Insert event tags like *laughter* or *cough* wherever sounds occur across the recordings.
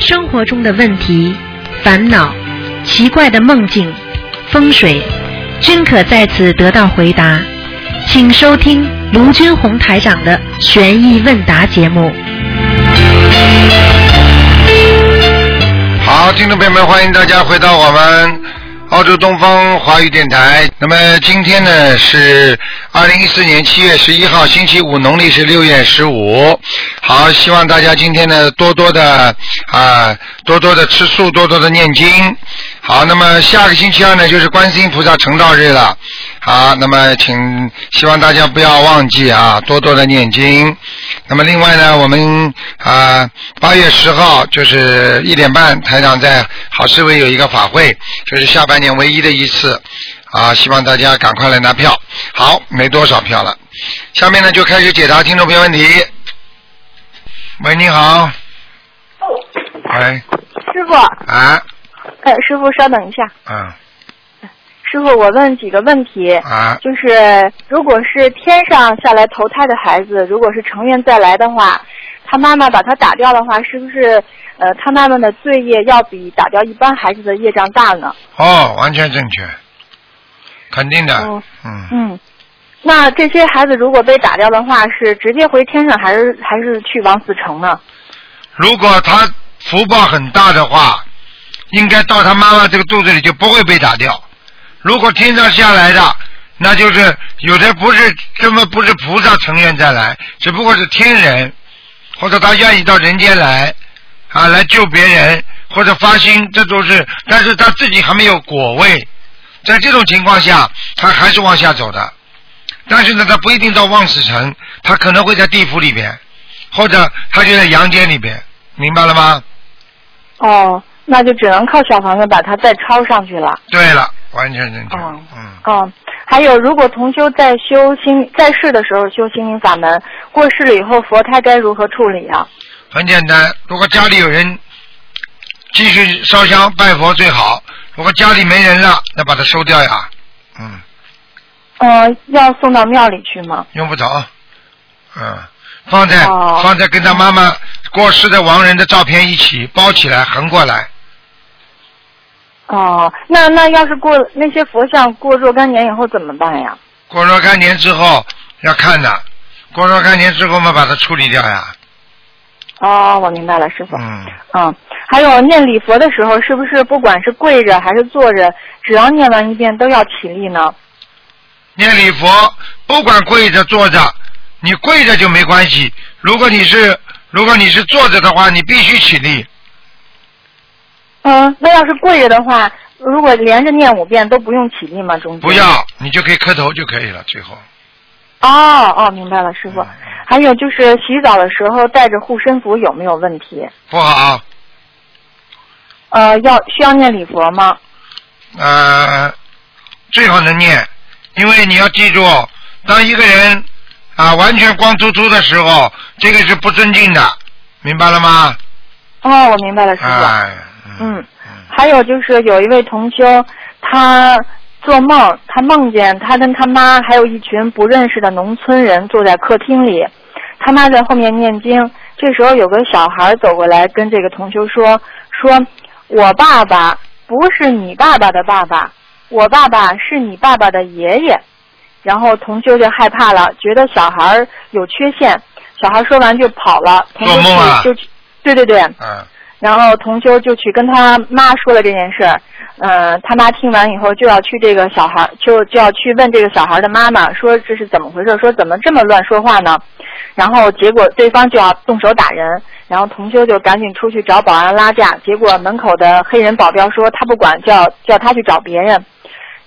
生活中的问题、烦恼、奇怪的梦境、风水，均可在此得到回答。请收听卢军红台长的悬疑问答节目。好，听众朋友们，欢迎大家回到我们澳洲东方华语电台。那么今天呢是二零一四年七月十一号，星期五，农历是六月十五。好，希望大家今天呢多多的啊，多多的吃素，多多的念经。好，那么下个星期二呢就是观世音菩萨成道日了。好，那么请希望大家不要忘记啊，多多的念经。那么另外呢，我们啊八月十号就是一点半，台长在好市委有一个法会，就是下半年唯一的一次啊，希望大家赶快来拿票。好，没多少票了，下面呢就开始解答听众朋友问题。喂，你好。喂，师傅，啊，哎，师傅稍等一下，嗯，师傅，我问几个问题，啊，就是如果是天上下来投胎的孩子，如果是成愿再来的话，他妈妈把他打掉的话，是不是呃他妈妈的罪业要比打掉一般孩子的业障大呢？哦，完全正确，肯定的，哦嗯，嗯，那这些孩子如果被打掉的话，是直接回天上，还是还是去王死城呢？如果他福报很大的话，应该到他妈妈这个肚子里就不会被打掉。如果天上下来的，那就是有的不是根本不是菩萨成愿再来，只不过是天人，或者他愿意到人间来啊来救别人，或者发心，这都是，但是他自己还没有果位，在这种情况下，他还是往下走的。但是呢，他不一定到望死城，他可能会在地府里边，或者他就在阳间里边，明白了吗？哦，那就只能靠小房子把他再抄上去了。对了，完全正确。嗯嗯，哦，还有，如果同修在修心在世的时候修心灵法门，过世了以后佛胎该如何处理啊？很简单。如果家里有人，继续烧香拜佛最好。如果家里没人了，那把它收掉呀。嗯，呃，要送到庙里去吗？用不着。嗯，放在、哦放在跟他妈妈过世的亡人的照片一起包起来，横过来。哦，那那要是过那些佛像过若干年以后怎么办呀？过若干年之后要看的，过若干年之后嘛，把它处理掉呀。哦，我明白了，师傅。嗯，嗯，还有念礼佛的时候，是不是不管是跪着还是坐着，只要念完一遍都要起立呢？念礼佛，不管跪着坐着，你跪着就没关系。如果你是如果你是坐着的话，你必须起立。嗯，那要是跪着的话，如果连着念五遍都不用起立吗？中间不要，你就可以磕头就可以了。最后，哦哦，明白了，师傅。还有就是洗澡的时候带着护身符有没有问题？不好，呃，要需要念礼佛吗？呃，最好能念，因为你要记住，当一个人啊完全光秃秃的时候，这个是不尊敬的，明白了吗？哦，我明白了，师傅。哎，嗯，还有就是有一位同修，他做梦，他梦见他跟他妈还有一群不认识的农村人坐在客厅里，他妈在后面念经。这时候有个小孩走过来跟这个同修说：“说我爸爸不是你爸爸的爸爸，我爸爸是你爸爸的爷爷。”然后同修就害怕了，觉得小孩有缺陷。小孩说完就跑了，同修做梦啊就，对对对，嗯，然后同修就去跟他妈说了这件事儿，呃，他妈听完以后就要去这个小孩，就就要去问这个小孩的妈妈，说这是怎么回事？说怎么这么乱说话呢？然后结果对方就要动手打人，然后同修就赶紧出去找保安拉架，结果门口的黑人保镖说他不管，叫叫他去找别人。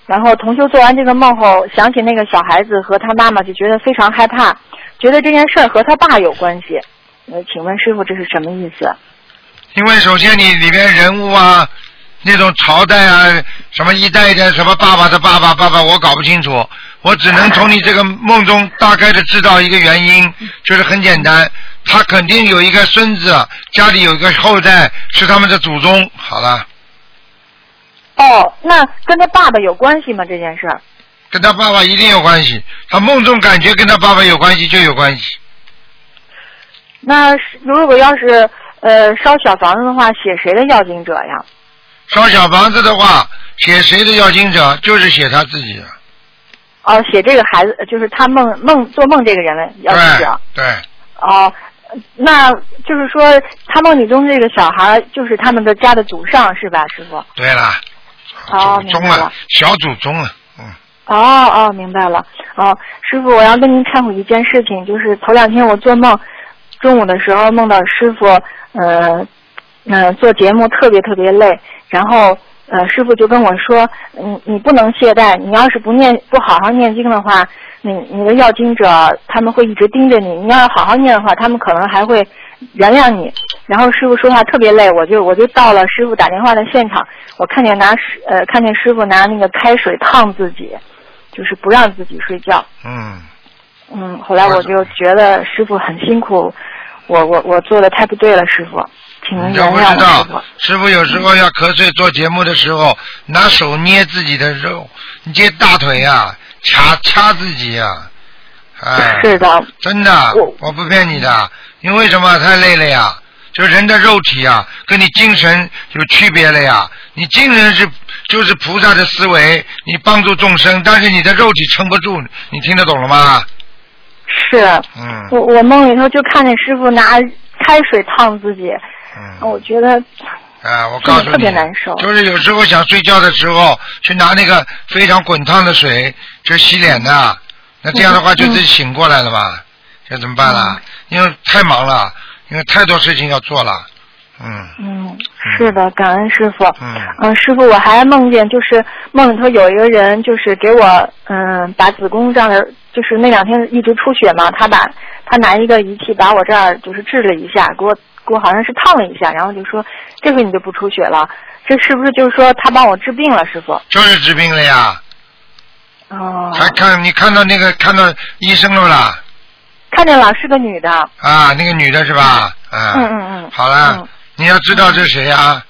然后同修做完这个梦后，想起那个小孩子和他妈妈，就觉得非常害怕，觉得这件事儿和他爸有关系。呃，请问师傅这是什么意思？因为首先你里边人物啊，那种朝代啊，什么一代一代什么爸爸的爸爸爸爸，我搞不清楚，我只能从你这个梦中大概的知道一个原因，就是很简单，他肯定有一个孙子，家里有一个后代是他们的祖宗。好了，哦，那跟他爸爸有关系吗？这件事儿？跟他爸爸一定有关系，他梦中感觉跟他爸爸有关系就有关系。那是如果要是呃，烧小房子的话，写谁的要经者呀？烧小房子的话，写谁的要经者，就是写他自己。哦，写这个孩子，就是他梦梦做梦这个人的要经者。对。哦，那就是说，他梦里中这个小孩就是他们的家的祖上是吧，师傅？对了。哦，祖宗了，小祖宗了，嗯。哦哦，明白了。哦，师傅，我要跟您忏悔一件事情，就是头两天我做梦，中午的时候梦到师傅，呃，嗯，做节目特别特别累，然后呃，师傅就跟我说，你你不能懈怠，你要是不念不好好念经的话，你你的要经者他们会一直盯着你，你要好好念的话，他们可能还会原谅你。然后师傅说话特别累，我就我就到了师傅打电话的现场，我看见拿师呃看见师傅拿那个开水烫自己。就是不让自己睡觉。嗯。嗯，后来我就觉得师傅很辛苦，我我我做的太不对了，师傅，请您原谅师傅。师傅有时候要瞌睡做节目的时候，拿手捏自己的肉，捏大腿呀，掐掐自己呀，哎。是的。真的，我不骗你的，因为什么？太累了呀。就人的肉体啊，跟你精神有区别了呀。你精神是就是菩萨的思维，你帮助众生，但是你的肉体撑不住，你听得懂了吗？是。嗯。我我梦里头就看见师傅拿开水烫自己，嗯，我觉得。啊，我告诉你，特别难受。就是有时候想睡觉的时候，去拿那个非常滚烫的水去洗脸的，那这样的话就自己醒过来了嘛？这怎么办啦？因为太忙了。因为太多事情要做了，嗯。嗯，是的，感恩师傅。嗯。嗯，师傅，我还梦见，就是梦里头有一个人，就是给我，嗯，把子宫这样的，就是那两天一直出血嘛，他把他拿一个仪器把我这儿就是治了一下，给我给我好像是烫了一下，然后就说这回你就不出血了，这是不是就是说他帮我治病了，师傅？就是治病了呀。哦。还看你看到那个看到医生了啦？看见了，是个女的。啊，那个女的是吧？嗯嗯嗯。好了，你要知道这是谁啊？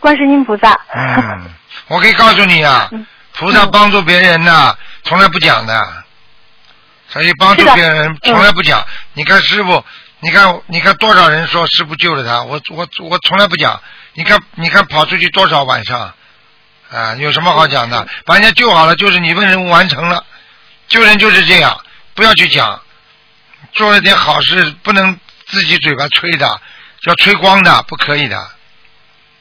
观世音菩萨。嗯，我可以告诉你啊，菩萨帮助别人呢，从来不讲的，所以帮助别人从来不讲。你看师傅，你看你看多少人说师傅救了他，我我我从来不讲。你看你看跑出去多少晚上，啊，有什么好讲的？把人家救好了，就是你问任务完成了。救人就是这样，不要去讲。做了点好事，不能自己嘴巴吹的，要吹光的，不可以的。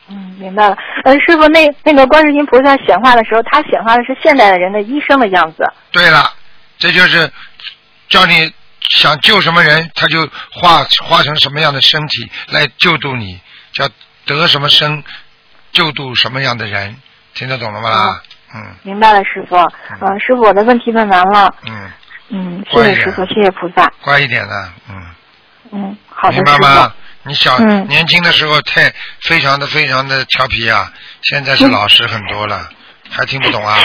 嗯，明白了。嗯，师傅，那那个观世音菩萨显化的时候，他显化的是现代的人的医生的样子。对了，这就是叫你想救什么人，他就化化成什么样的身体来救度你，叫得什么生，救度什么样的人，听得懂了吗？嗯。明白了，师傅。嗯，师傅，我的问题问完了。嗯。嗯，谢谢师傅，谢谢菩萨。乖一点的，嗯。嗯，好的，明白吗？你小年轻的时候太非常的非常的调皮啊，现在是老实很多了，还听不懂啊？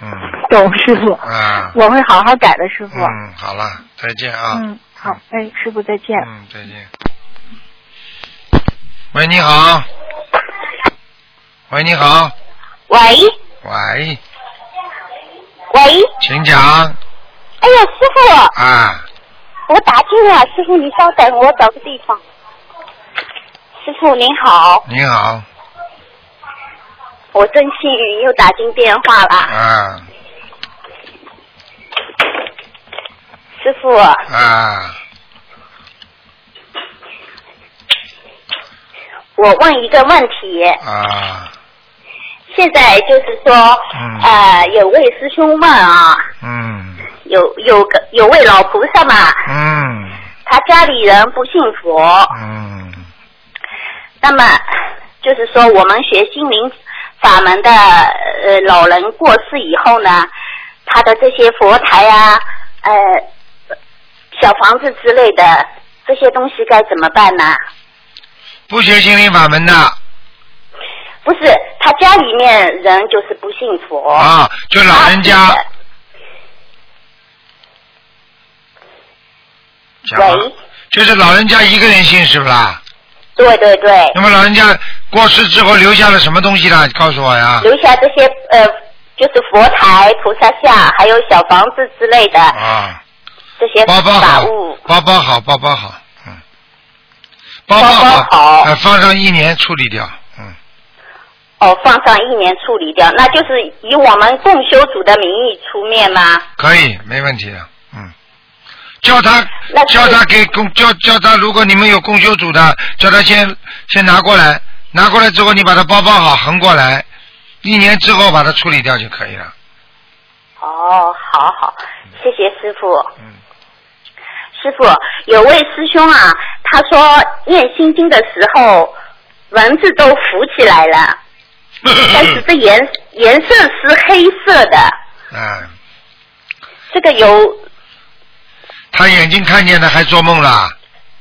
嗯。懂师傅。啊。我会好好改的，师傅。嗯，好了，再见啊。嗯，好，哎，师傅再见。嗯，再见。喂，你好。喂，你好。喂。喂。喂。请讲。哎呀，师傅！啊！我打进了，师傅，你稍等，我找个地方。师傅您好。你好。我真幸运，又打进电话了。啊。师傅。啊。我问一个问题。啊。现在就是说，呃，有位师兄问啊。嗯。有有个有位老菩萨嘛，嗯，他家里人不信佛，嗯，那么就是说我们学心灵法门的呃老人过世以后呢，他的这些佛台啊，呃小房子之类的这些东西该怎么办呢？不学心灵法门的，不是他家里面人就是不信佛啊，就老人家。喂，就是老人家一个人信是不啦？对对对。那么老人家过世之后留下了什么东西呢？告诉我呀。留下这些呃，就是佛台、菩萨像，还有小房子之类的。啊。这些包包好，物。包包好，包包好，嗯。包包好，好呃放上一年处理掉，嗯，哦，放上一年处理掉，那就是以我们共修组的名义出面吗？可以，没问题的，嗯。叫他叫他给公叫叫他，如果你们有公修组的，叫他先先拿过来，拿过来之后你把它包包好，横过来，一年之后把它处理掉就可以了。哦，好好，谢谢师傅。嗯，师傅，有位师兄啊，他说念心经的时候，文字都浮起来了，*laughs* 但是这颜颜色是黑色的，嗯，这个有他眼睛看见的还做梦啦，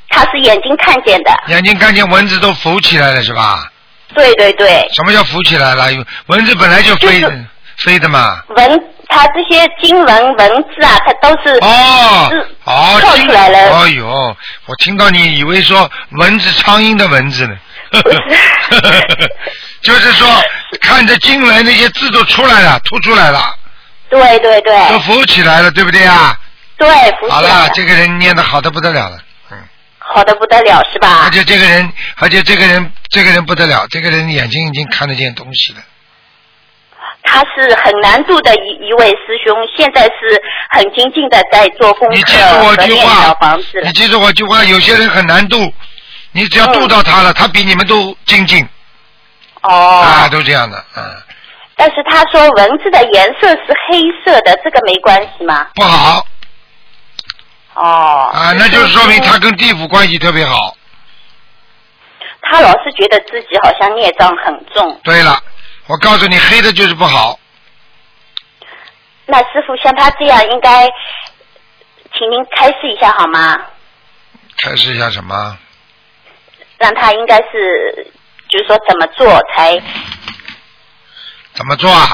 他是眼睛看见的，眼睛看见蚊子都浮起来了是吧？对对对，什么叫浮起来了？蚊子本来就飞的、就是飞的嘛。蚊，它这些经文文字啊，它都是哦哦，跳出来了哦呦，我听到你以为说蚊子、苍蝇的蚊子呢。*laughs* 就是说，看着经文那些字都出来了，凸出来了，对对对都浮起来了，对不对啊？对，浮起来好了，这个人念的好的不得了了，嗯，好的不得了是吧而？且这个人，而且这个人，这个人不得了，这个人眼睛已经看得见东西了。他是很难度的一一位师兄，现在是很精进的在做功课你记住我句话你记住我句话，有些人很难度，你只要度到他了，他比你们都精进哦。啊，都这样的，嗯，但是他说文字的颜色是黑色的，这个没关系吗？不好哦。啊，那就是说明他跟地府关系特别好。他老是觉得自己好像孽障很重。对了，我告诉你，黑的就是不好。那师傅像他这样，应该请您开示一下好吗？开示一下什么？让他应该是，就是说怎么做才，怎么做啊？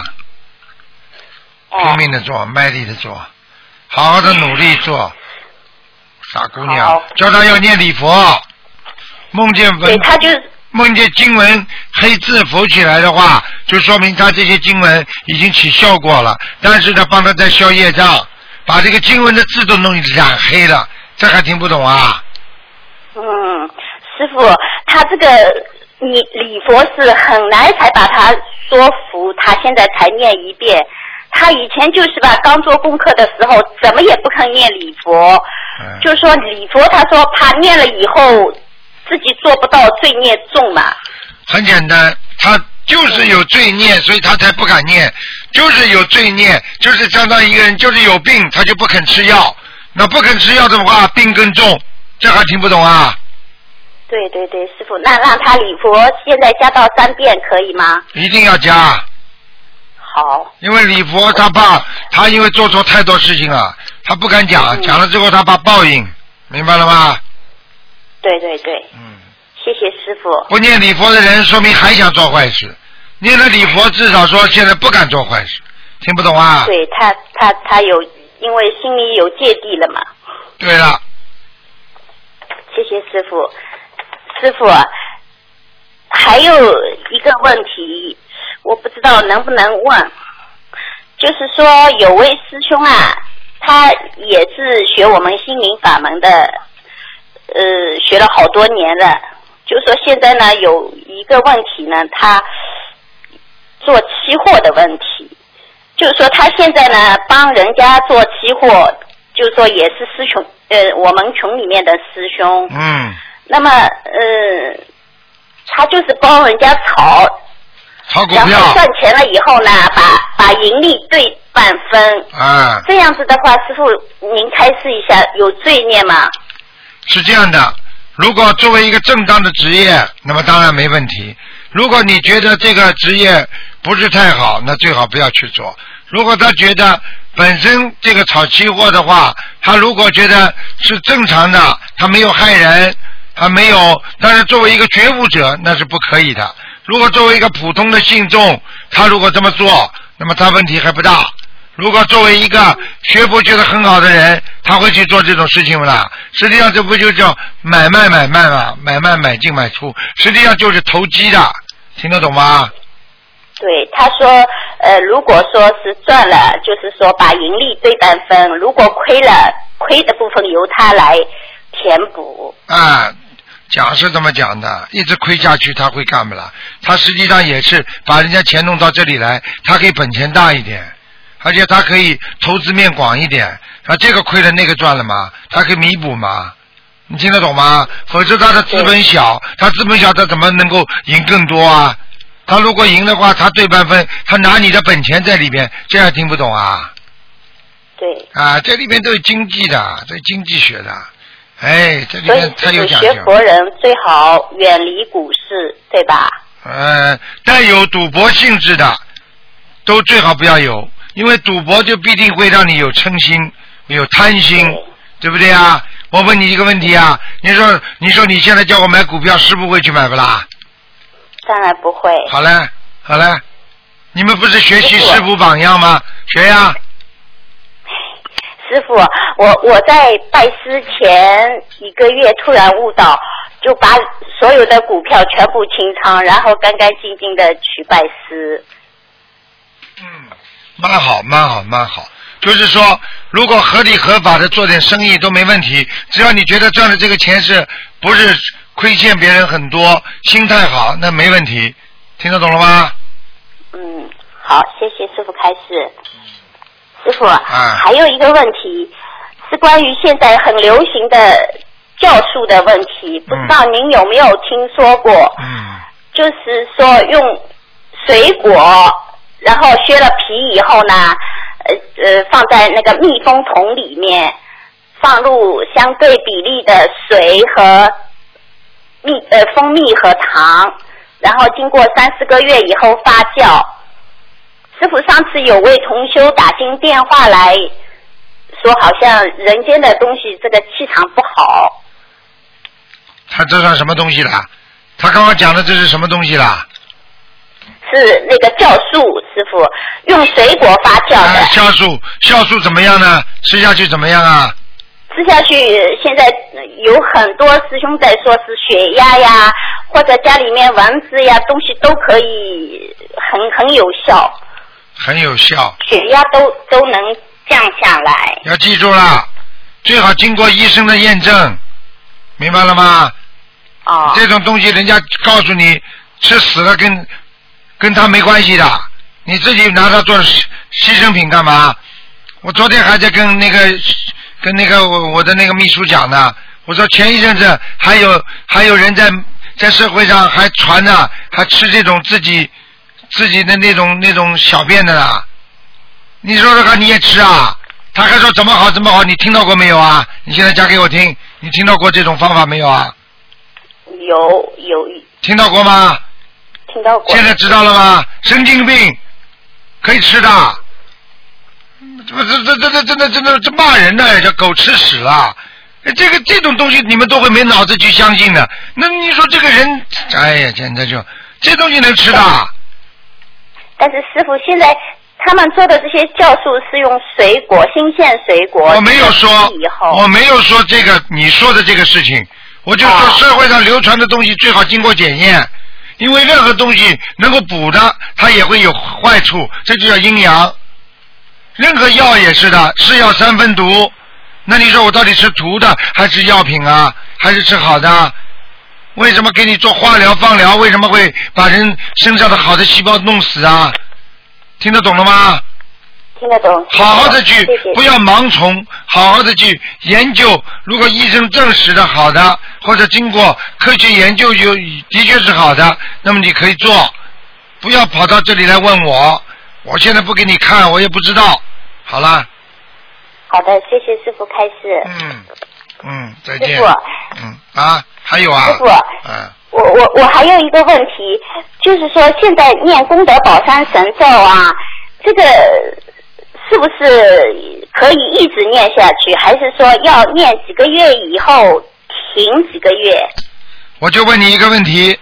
拼哎，命的做，卖力的做，好好的努力做。傻姑娘好，叫她要念礼佛，梦见对，文他就梦见经文黑字浮起来的话，就说明他这些经文已经起效果了。但是他，帮他在消业障，把这个经文的字都弄染黑了，这还听不懂啊？嗯，师傅，他这个你礼佛是很难才把他说服，他现在才念一遍。他以前就是吧，刚做功课的时候，怎么也不肯念礼佛，嗯，就说礼佛，他说怕念了以后自己做不到，罪孽重嘛。很简单，他就是有罪孽，所以他才不敢念，就是有罪孽，就是相当于一个人就是有病，他就不肯吃药，那不肯吃药的话，病更重，这还听不懂啊？对对对，师傅，那让他礼佛现在加到三遍可以吗？一定要加。好，因为礼佛他怕他因为做错太多事情了，他不敢讲，嗯讲了之后他怕报应，明白了吗？对对对，嗯，谢谢师傅。不念礼佛的人说明还想做坏事，念了礼佛至少说现在不敢做坏事，听不懂啊？对他，他他有，因为心里有芥蒂了嘛。对了，谢谢师傅。师傅，还有一个问题，我不知道能不能问，就是说有位师兄啊，他也是学我们心灵法门的，呃，学了好多年了。就说现在呢有一个问题呢，他做期货的问题，就是说他现在呢帮人家做期货，就是说也是师兄，呃，我们群里面的师兄。嗯，那么，呃，他就是帮人家炒，然炒股票后赚钱了以后呢，把把盈利对半分。啊，这样子的话，师傅您开示一下，有罪孽吗？是这样的，如果作为一个正当的职业，那么当然没问题。如果你觉得这个职业不是太好，那最好不要去做。如果他觉得本身这个炒期货的话，他如果觉得是正常的，他没有害人，他没有，但是作为一个觉悟者，那是不可以的。如果作为一个普通的信众，他如果这么做，那么他问题还不大。如果作为一个学佛学得很好的人，他会去做这种事情不啦？实际上这不就叫买卖买卖嘛，买卖买进买出，实际上就是投机的，听得懂吗？对，他说，呃，如果说是赚了，就是说把盈利对半分；如果亏了，亏的部分由他来填补。啊，讲是这么讲的，一直亏下去他会干不啦？他实际上也是把人家钱弄到这里来，他可以本钱大一点，而且他可以投资面广一点，他，这个亏了那个赚了嘛，他可以弥补嘛。你听得懂吗？否则他的资本小，他资本小，他怎么能够赢更多啊？他如果赢的话，他对半分，他拿你的本钱在里边，这样听不懂啊？对。啊，这里面都有经济的，这经济学的，哎，这里面他有讲究。学佛人最好远离股市，对吧？呃，带有赌博性质的，都最好不要有，因为赌博就必定会让你有嗔心，有贪心，对不对啊？我问你一个问题啊，你说，你说你现在叫我买股票，师傅会去买不啦？当然不会。好嘞，好嘞，你们不是学习师傅师傅榜样吗？学呀、师傅，我我在拜师前一个月突然悟到，就把所有的股票全部清仓，然后干干净净的去拜师。嗯，蛮好，蛮好，蛮好。就是说，如果合理合法的做点生意都没问题，只要你觉得赚的这个钱是不是亏欠别人很多，心态好，那没问题。听得懂了吗？嗯，好，谢谢师傅开示。师傅，啊还有一个问题是关于现在很流行的酵素的问题，不知道您有没有听说过？嗯，就是说用水果，然后削了皮以后呢，呃呃，放在那个密封桶里面，放入相对比例的水和蜜呃蜂蜜和糖，然后经过三四个月以后发酵。师傅上次有位同修打进电话来说，好像人间的东西这个气场不好。他这算什么东西啦？他刚刚讲的这是什么东西啦？是那个酵素，师傅用水果发酵的。啊，酵素，酵素怎么样呢？吃下去怎么样啊？吃下去，现在呃有很多师兄在说是血压呀，或者家里面蚊子呀，东西都可以很很有效，很有效。血压都都能降下来。要记住了，最好经过医生的验证，明白了吗？哦，这种东西人家告诉你吃死了跟跟他没关系的，你自己拿它做牺牺牲品干嘛？我昨天还在跟那个跟那个我我的那个秘书讲呢，我说前一阵子还有还有人在在社会上还传呢，还吃这种自己自己的那种那种小便的啦，你说说看你也吃啊？他还说怎么好怎么好，你听到过没有啊？你现在讲给我听，你听到过这种方法没有啊？有有听到过吗？听到过。现在知道了吗？神经病可以吃的，这这这这这真的真的这骂人呢，叫狗吃屎了。这个这种东西你们都会没脑子去相信的。那你说这个人，哎呀，简直就这东西能吃的？但是师傅现在他们做的这些酵素是用水果，新鲜水果。我没有说，我没有说这个你说的这个事情，我就说啊社会上流传的东西最好经过检验，因为任何东西能够补的，它也会有坏处，这就叫阴阳。任何药也是的，是药三分毒。那你说我到底吃毒的还是药品啊？还是吃好的？为什么给你做化疗、放疗？为什么会把人身上的好的细胞弄死啊？听得懂了吗？听得懂。好好的去不要盲从，好好的去研究。如果医生证实的好的，或者经过科学研究有的确是好的，那么你可以做。不要跑到这里来问我，我现在不给你看，我也不知道。好了，好的，谢谢师傅开示。嗯嗯，再见师傅。嗯啊，还有啊。师傅嗯，我我我还有一个问题，就是说现在念功德宝山神咒啊，这个是不是可以一直念下去，还是说要念几个月以后停几个月？我就问你一个问题，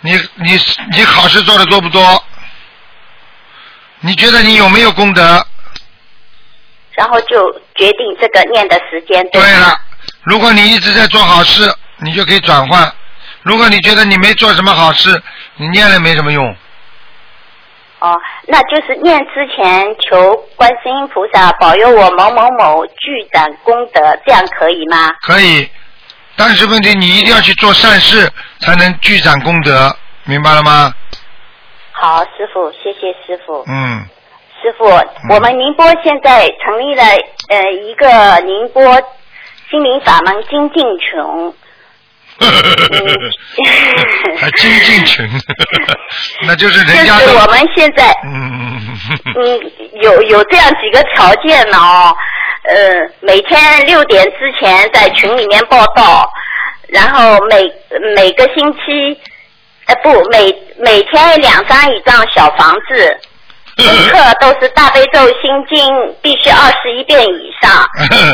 你你你好事做的多不多？你觉得你有没有功德？然后就决定这个念的时间。对吗了，如果你一直在做好事，你就可以转换；如果你觉得你没做什么好事，你念了没什么用。哦，那就是念之前求观世音菩萨保佑我某某某聚展功德，这样可以吗？可以，但是问题你一定要去做善事，才能聚攒功德，明白了吗？好，师傅，谢谢师傅。嗯，师傅，我们宁波现在成立了呃一个宁波心灵法门精进群。*laughs* *laughs* 还精进群，*laughs* 那就是人家就是我们现在嗯嗯有有这样几个条件呢哦，呃每天六点之前在群里面报道，然后每每个星期呃不每每天两张一张小房子，功课都是大悲咒心经必须二十一遍以上，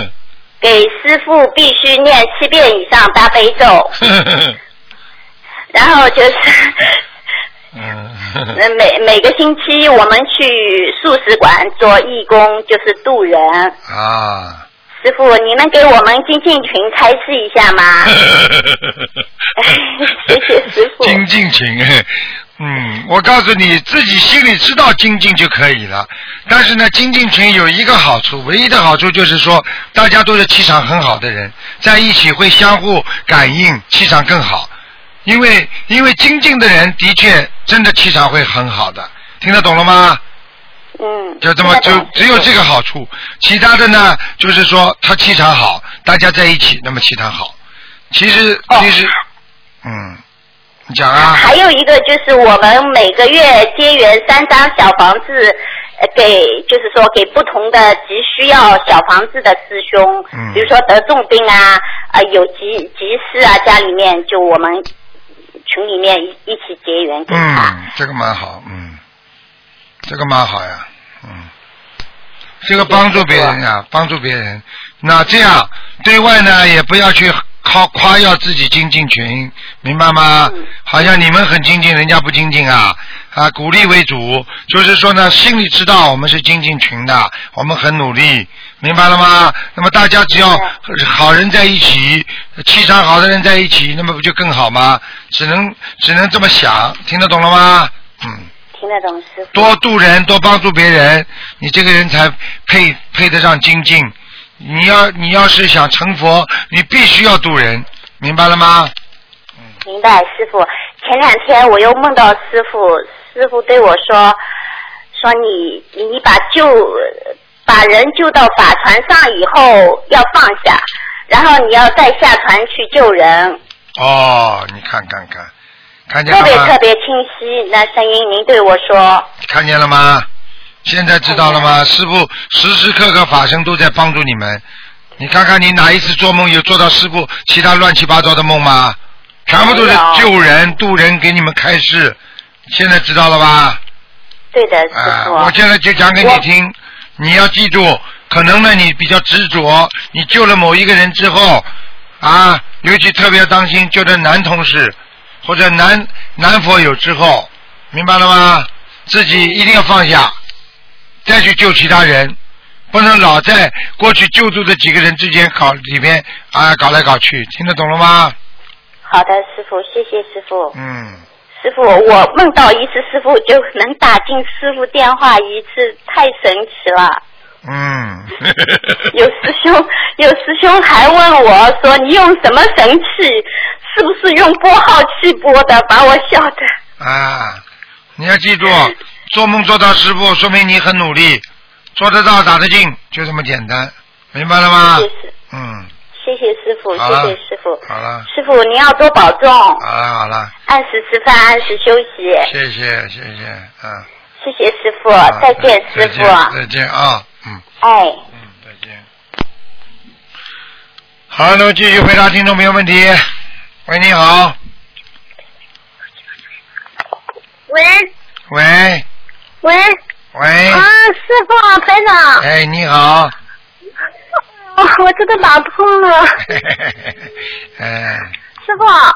*laughs* 给师傅必须念七遍以上大悲咒，*laughs* 然后就是。嗯，每每个星期我们去素食馆做义工，就是渡人。啊，师傅，你能给我们精进群开示一下吗？*laughs* 谢谢师傅。精进群，嗯，我告诉你自己心里知道精进就可以了。但是呢，精进群有一个好处，唯一的好处就是说，大家都是气场很好的人，在一起会相互感应，气场更好。因为因为精进的人的确真的气场会很好的，听得懂了吗？嗯。就这么就只有这个好处，其他的呢，就是说他气场好，大家在一起，那么气场好。其实其实，嗯，你讲啊。还有一个就是我们每个月结缘三张小房子，呃给就是说给不同的急需要小房子的师兄，嗯比如说得重病啊，啊、有急急事啊，家里面就我们群里面一一起结缘给他。嗯，这个蛮好，嗯，这个蛮好呀，嗯，这个帮助别人呀，帮助别人。那这样对外呢，也不要去靠夸耀自己精进群，明白吗？嗯好像你们很精进，人家不精进啊啊！鼓励为主，就是说呢，心里知道我们是精进群的，我们很努力，明白了吗？那么大家只要好人在一起，气场好的人在一起，那么不就更好吗？只能只能这么想，听得懂了吗？嗯。听得懂师傅？多度人，多帮助别人，你这个人才配配得上精进。你要你要是想成佛，你必须要渡人，明白了吗？明白，师傅。前两天我又梦到师傅，师傅对我说，说你你把救把人救到法船上以后要放下，然后你要再下船去救人，哦，你看看看，看见特了吗？特别特别清晰。那声音您对我说，看见了吗？现在知道了吗？师傅时时刻刻法身都在帮助你们。你看看你哪一次做梦有做到师傅其他乱七八糟的梦吗？全部都是救人渡人，给你们开示。现在知道了吧？对的，师啊，傅。我现在就讲给你听，你要记住，可能呢你比较执着，你救了某一个人之后，啊，尤其特别当心救的男同事或者男男佛友之后，明白了吗？自己一定要放下，再去救其他人，不能老在过去救助的几个人之间搞里面啊搞来搞去，听得懂了吗？好的，师傅，谢谢师傅。嗯，师傅，我梦到一次师傅就能打进师傅电话一次，太神奇了。嗯，有师兄，*laughs* 有师兄还问我说：“你用什么神器？是不是用拨号器拨的？”把我笑的。啊，你要记住，做梦做到师傅，说明你很努力，做得到打得进，就这么简单，明白了吗谢？谢嗯，谢谢师傅，谢谢师傅。好了，师傅您要多保重，好了，好了，按时吃饭，按时休息。谢谢，谢谢，嗯，谢谢师傅，再见师傅。再见啊，嗯哎。嗯，再见。好，那么继续回答听众朋友问题。喂，你好，喂喂喂，喂，啊，师傅，台长，哎，你好，哦 *laughs* 我这个打通了，*laughs* 哎，师傅，啊，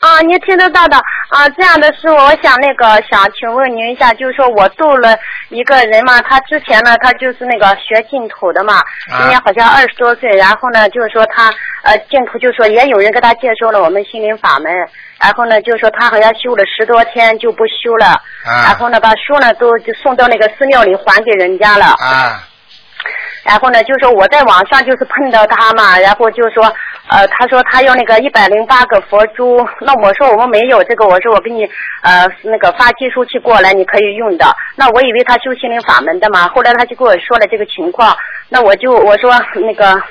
啊，您听得到的。啊，这样的师傅，我想那个想请问您一下，就是说我度了一个人嘛，他之前呢，他就是那个学净土的嘛，今年好像二十多岁，然后呢，就是说他呃净土，就是说也有人给他介绍了我们心灵法门，然后呢，就是说他好像修了十多天就不修了，然啊后呢把书呢都就送到那个寺庙里还给人家了。啊，然后呢，就说我在网上就是碰到他嘛，然后就说，呃，他说他要那个一百零八个佛珠，那我说我们没有这个，我说我给你呃那个发计数器过来，你可以用的。那我以为他修心灵法门的嘛，后来他就跟我说了这个情况，那我就我说那个，呃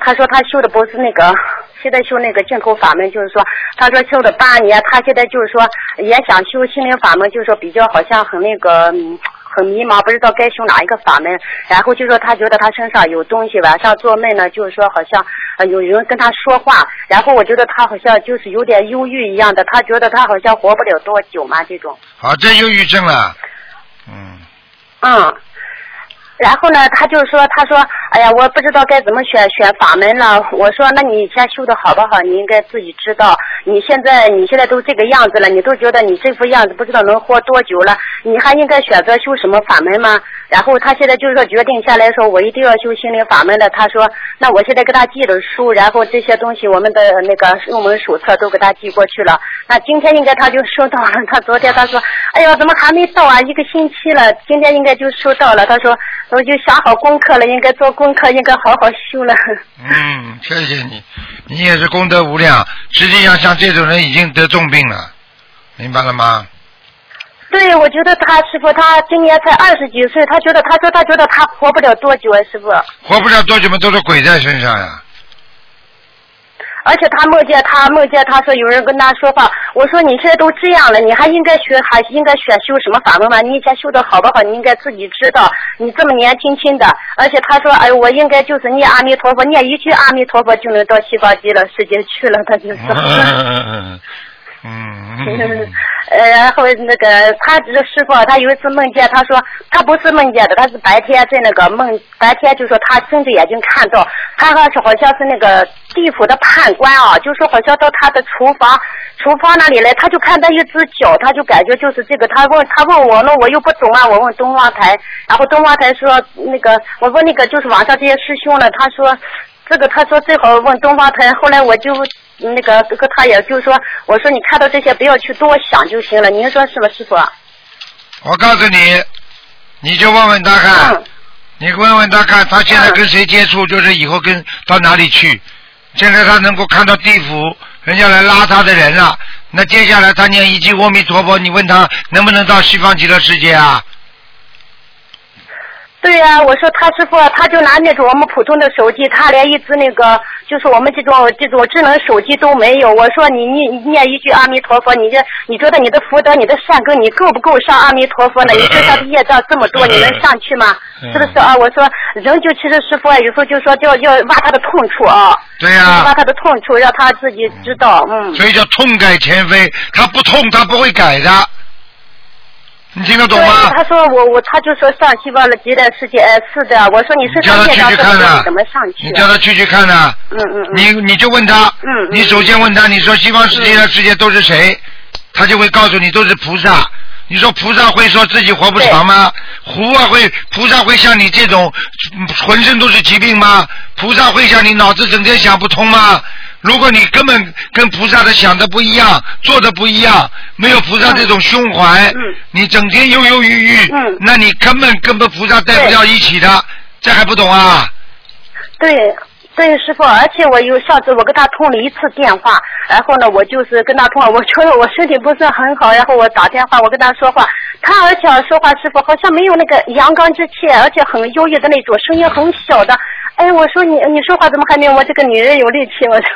他说他修的不是那个。现在修那个净土法门，就是说，他说修了八年，他现在就是说也想修心灵法门，就是说比较好像很那个嗯很迷茫，不知道该修哪一个法门。然后就说他觉得他身上有东西，晚上做梦呢，就是说好像呃有人跟他说话。然后我觉得他好像就是有点忧郁一样的，他觉得他好像活不了多久嘛，这种。啊，这忧郁症了，嗯，嗯。然后呢，他就说，他说，哎呀，我不知道该怎么选选法门了。我说，那你以前修的好不好？你应该自己知道。你现在你现在都这个样子了，你都觉得你这副样子不知道能活多久了，你还应该选择修什么法门吗？然后他现在就是说决定下来说，我一定要修心灵法门的。他说，那我现在给他寄的书，然后这些东西我们的那个入门手册都给他寄过去了。那今天应该他就收到了。他昨天他说，哎呀，怎么还没到啊？一个星期了，今天应该就收到了。他说。我就想好功课了，应该做功课，应该好好修了。嗯，谢谢你，你也是功德无量。实际上，像这种人已经得重病了，明白了吗？对，我觉得他师傅，他今年才二十几岁，他觉得，他说他觉得他活不了多久啊，师傅。活不了多久嘛，都是鬼在身上呀。而且他梦见他梦见他说有人跟他说话，我说你现在都这样了，你还应该学还应该选修什么法门吗？你以前修的好不好？你应该自己知道。你这么年轻轻的，而且他说哎，我应该就是念阿弥陀佛，念一句阿弥陀佛就能到西方极乐世界去了。他就说。嗯，*laughs* *laughs* 呃，然后那个他这师傅，他有一次梦见，他说他不是梦见的，他是白天在那个梦，白天就说他睁着眼睛看到，他好像好像是那个地府的判官啊，就说好像到他的厨房，厨房那里来，他就看到一只脚，他就感觉就是这个，他问他问我那我又不懂啊，我问东方台，然后东方台说那个我问那个就是网上这些师兄了，他说这个他说最好问东方台，后来我就。那个哥哥，他也就是说，我说你看到这些不要去多想就行了。您说是吧，师傅？我告诉你，你就问问他看，你问问他看，他现在跟谁接触，就是以后跟到哪里去。现在他能够看到地府，人家来拉他的人了。那接下来他念一句阿弥陀佛，你问他能不能到西方极乐世界啊？对呀，我说他师傅，他就拿那种我们普通的手机，他连一只那个就是我们这种这种智能手机都没有。我说你念念一句阿弥陀佛，你这你觉得你的福德、你的善根，你够不够上阿弥陀佛呢？*laughs* 你身上的业障这么多，你能上去吗？是不是啊？我说人就其实师傅有时候就说要要挖他的痛处啊。对呀。挖他的痛处，让他自己知道，嗯。所以叫痛改前非，他不痛他不会改的。你听得懂吗？他说我我他就说上西方的极乐世界，哎是的，我说你是叫他去去看呢，怎么上去？你叫他去去看呢。嗯嗯嗯。你你就问他。嗯。你首先问他，你说西方世界的世界都是谁？他就会告诉你都是菩萨。你说菩萨会说自己活不长吗？胡啊会菩萨会像你这种浑身都是疾病吗？菩萨会像你脑子整天想不通吗？如果你根本跟菩萨的想的不一样，做的不一样，没有菩萨这种胸怀，你整天犹犹豫豫，嗯，那你根本跟不菩萨带不到一起的，这还不懂啊？对。对，师傅，而且我有上次我跟他通了一次电话，然后呢，我就是跟他通，我觉得我身体不是很好，然后我打电话，我跟他说话，他而且说话师傅好像没有那个阳刚之气，而且很忧郁的那种，声音很小的。哎，我说你你说话怎么还没有我这个女人有力气？我说。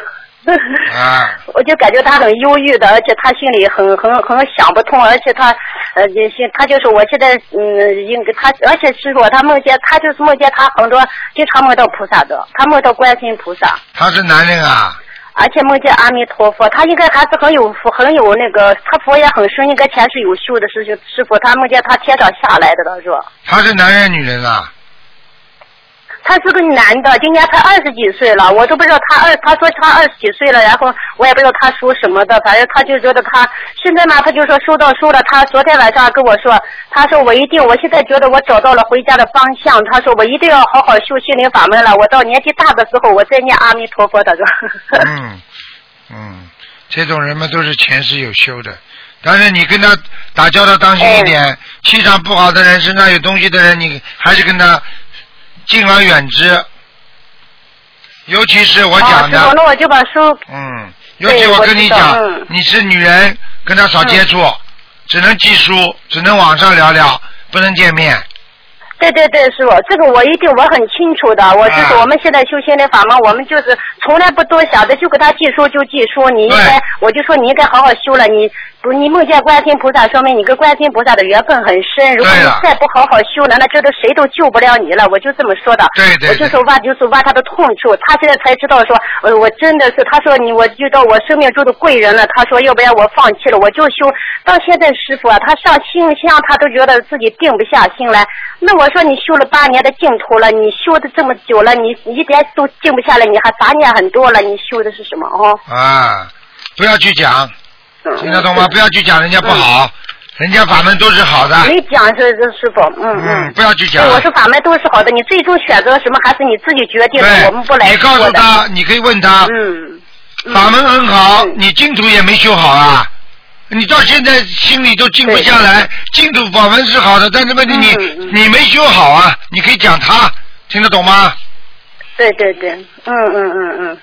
啊！*laughs* 我就感觉他很忧郁的，而且他心里很很很想不通，而且他呃，也心他就是我现在嗯，应该他，而且师傅他梦见他就是梦见他很多经常梦到菩萨的，他梦到观世音菩萨。他是男人啊。而且梦见阿弥陀佛，他应该还是很有福，很有那个，他佛也很深，应该前世有修的师兄师傅，他梦见他天上下来的，他说。他是男人女人啊？他是个男的，今年才二十几岁了，我都不知道他二，他说他二十几岁了，然后我也不知道他属什么的，反正他就觉得他现在嘛，他就说收到书了。他昨天晚上跟我说，他说我一定，我现在觉得我找到了回家的方向。他说我一定要好好修心灵法门了，我到年纪大的时候，我再念阿弥陀佛。他说。嗯嗯，这种人嘛都是前世有修的，但是你跟他打交道当心一点，气场不好的人，身上有东西的人，你还是跟他。敬而远之。尤其是我哦，讲的，那我就把书嗯，尤其我跟你讲嗯，你是女人，跟他少接触，只能寄书，只能网上聊聊，不能见面。对对对，师傅，这个我一定我很清楚的。我就是啊我们现在修心的法门，我们就是从来不多想的，就给他记书就记书。你应该，我就说你应该好好修了。你不，你梦见观世音菩萨，说明你跟观世音菩萨的缘分很深。如果你再不好好修了，那这都谁都救不了你了。我就这么说的。对对对我就说挖，就是挖他的痛处。他现在才知道说，呃，我真的是，他说你，我遇到我生命中的贵人了。他说，要不然我放弃了，我就修。到现在师傅啊，他上心香，他都觉得自己定不下心来。那我说你修了八年的净土了，你修的这么久了，你一点都静不下来，你还杂念很多了，你修的是什么哦？啊，不要去讲，嗯听得懂吗？不要去讲人家不好，人家法门都是好的。没讲是是师傅，嗯嗯，不要去讲，。我说法门都是好的，你最终选择什么还是你自己决定的，我们不对，来你告。诉他，你可以问他，嗯，嗯法门很好，嗯你净土也没修好啊。你到现在心里都静不下来，净土法门是好的，但是问题你、你没修好啊，你可以讲他，听得懂吗？对对对，嗯嗯嗯嗯，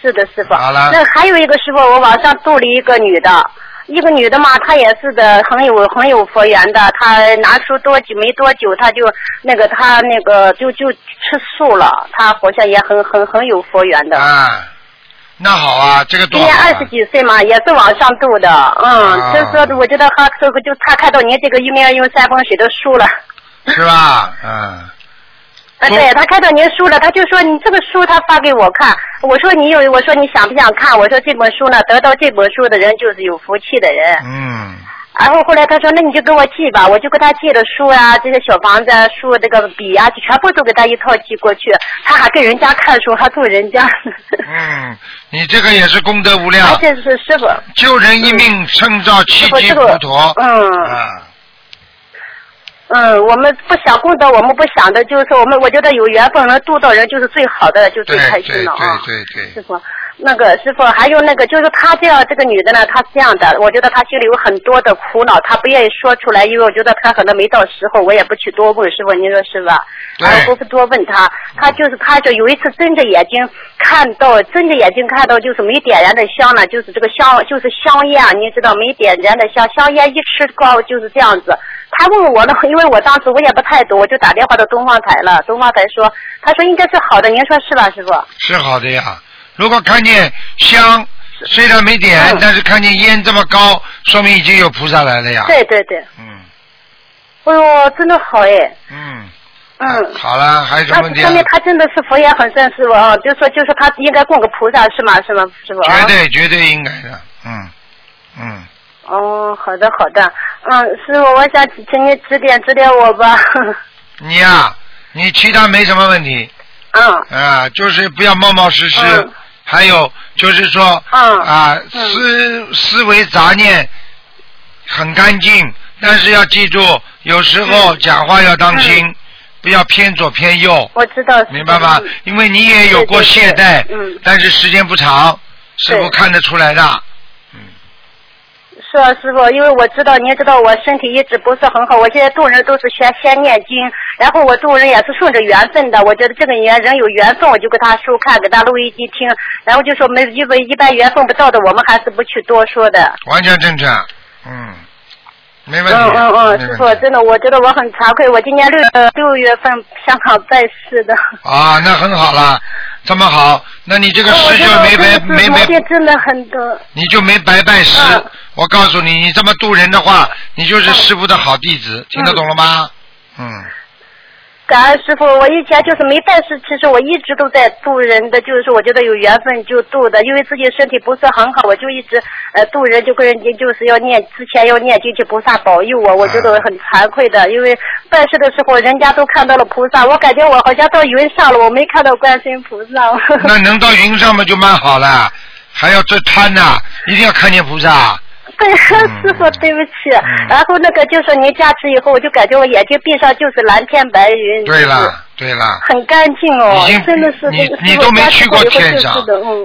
是的，师傅。好了那还有一个师傅，我网上度了一个女的，一个女的嘛，她也是的，很有很有佛缘的。她拿出多久没多久，她就那个她那个就就吃素了，她好像也很很很有佛缘的。啊，那好啊，这个多、啊今年二十。几岁嘛，也是网上度的，嗯，啊就是说，我觉得他这个就他看到您这个一面用三风水的书了，是吧？嗯，*laughs* 啊，对他看到您书了，他就说你这个书他发给我看，我说你有，我说你想不想看？我说这本书呢，得到这本书的人就是有福气的人。嗯，然后后来他说那你就给我寄吧，我就给他寄了书啊，这些小房子啊、书这个笔啊，就全部都给他一套寄过去。他还跟人家看书，还送人家。嗯，你这个也是功德无量而，且是师傅。救人一命胜造七级浮屠。嗯嗯，嗯，我们不想功德，我们不想的，就是说我们我觉得有缘分能度到人就是最好的，就最开心了啊。对对对，师傅，那个师傅还有那个就是她这样这个女的呢，她是这样的，我觉得她心里有很多的苦恼，她不愿意说出来，因为我觉得她可能没到时候，我也不去多问师傅，您说是吧？对然后不多问她，她就是她就有一次睁着眼睛看到，睁着眼睛看到就是没点燃的香呢，就是这个香就是香烟，你知道没点燃的香，香烟一吃高就是这样子。他问我呢，因为我当时我也不太懂，我就打电话到东方台了。东方台说，他说应该是好的，您说是吧，师傅？是好的呀。如果看见香，虽然没点，嗯但是看见烟这么高，说明已经有菩萨来了呀。对对对，嗯哎呦，真的好哎，嗯。嗯。好了，还有什么问题啊？说明他真的是佛缘很深，师傅啊，就说就说他应该供个菩萨是吗？是吗，师傅？绝对绝对应该的，嗯嗯。哦，好的好的，嗯，师傅，我想请你指点指点我吧。*laughs* 你呀、你其他没什么问题嗯啊，就是不要冒冒失失，嗯还有就是说、嗯。啊，嗯。思思维杂念很干净，但是要记住，有时候讲话要当心，不要偏左偏右，我知道。明白吗？嗯？因为你也有过懈怠，嗯。但是时间不长，师傅看得出来的。嗯，是啊，师傅，因为我知道，您知道我身体一直不是很好，我现在度人都是先先念经，然后我度人也是顺着缘分的。我觉得这个缘人有缘分，我就给他收看，给他录一机听，然后就说没因为一般缘分不到的，我们还是不去多说的。完全正确，嗯，没问题。嗯嗯嗯，师傅，真的，我觉得我很惭愧，我今年六六月份香港拜师的。啊，那很好了，这么好，那你这个师就没白没白，病真的很多。你就没白拜师。嗯我告诉你，你这么渡人的话，你就是师傅的好弟子，听得懂了吗？嗯，感恩师傅，我以前就是没拜师，其实我一直都在渡人的，就是说我觉得有缘分就渡的，因为自己身体不是很好，我就一直呃渡人，就跟人家就是要念之前要念经，求菩萨保佑我，我觉得我很惭愧的，因为拜师的时候人家都看到了菩萨，我感觉我好像到云上了，我没看到观世音菩萨。*laughs* 那能到云上嘛就蛮好了，还要这贪呐、一定要看见菩萨。对，师傅，对不起。然后那个就说您加持以后，我就感觉我眼睛闭上就是蓝天白云。对了，对了，很干净哦，真的是。你你都没去过天上，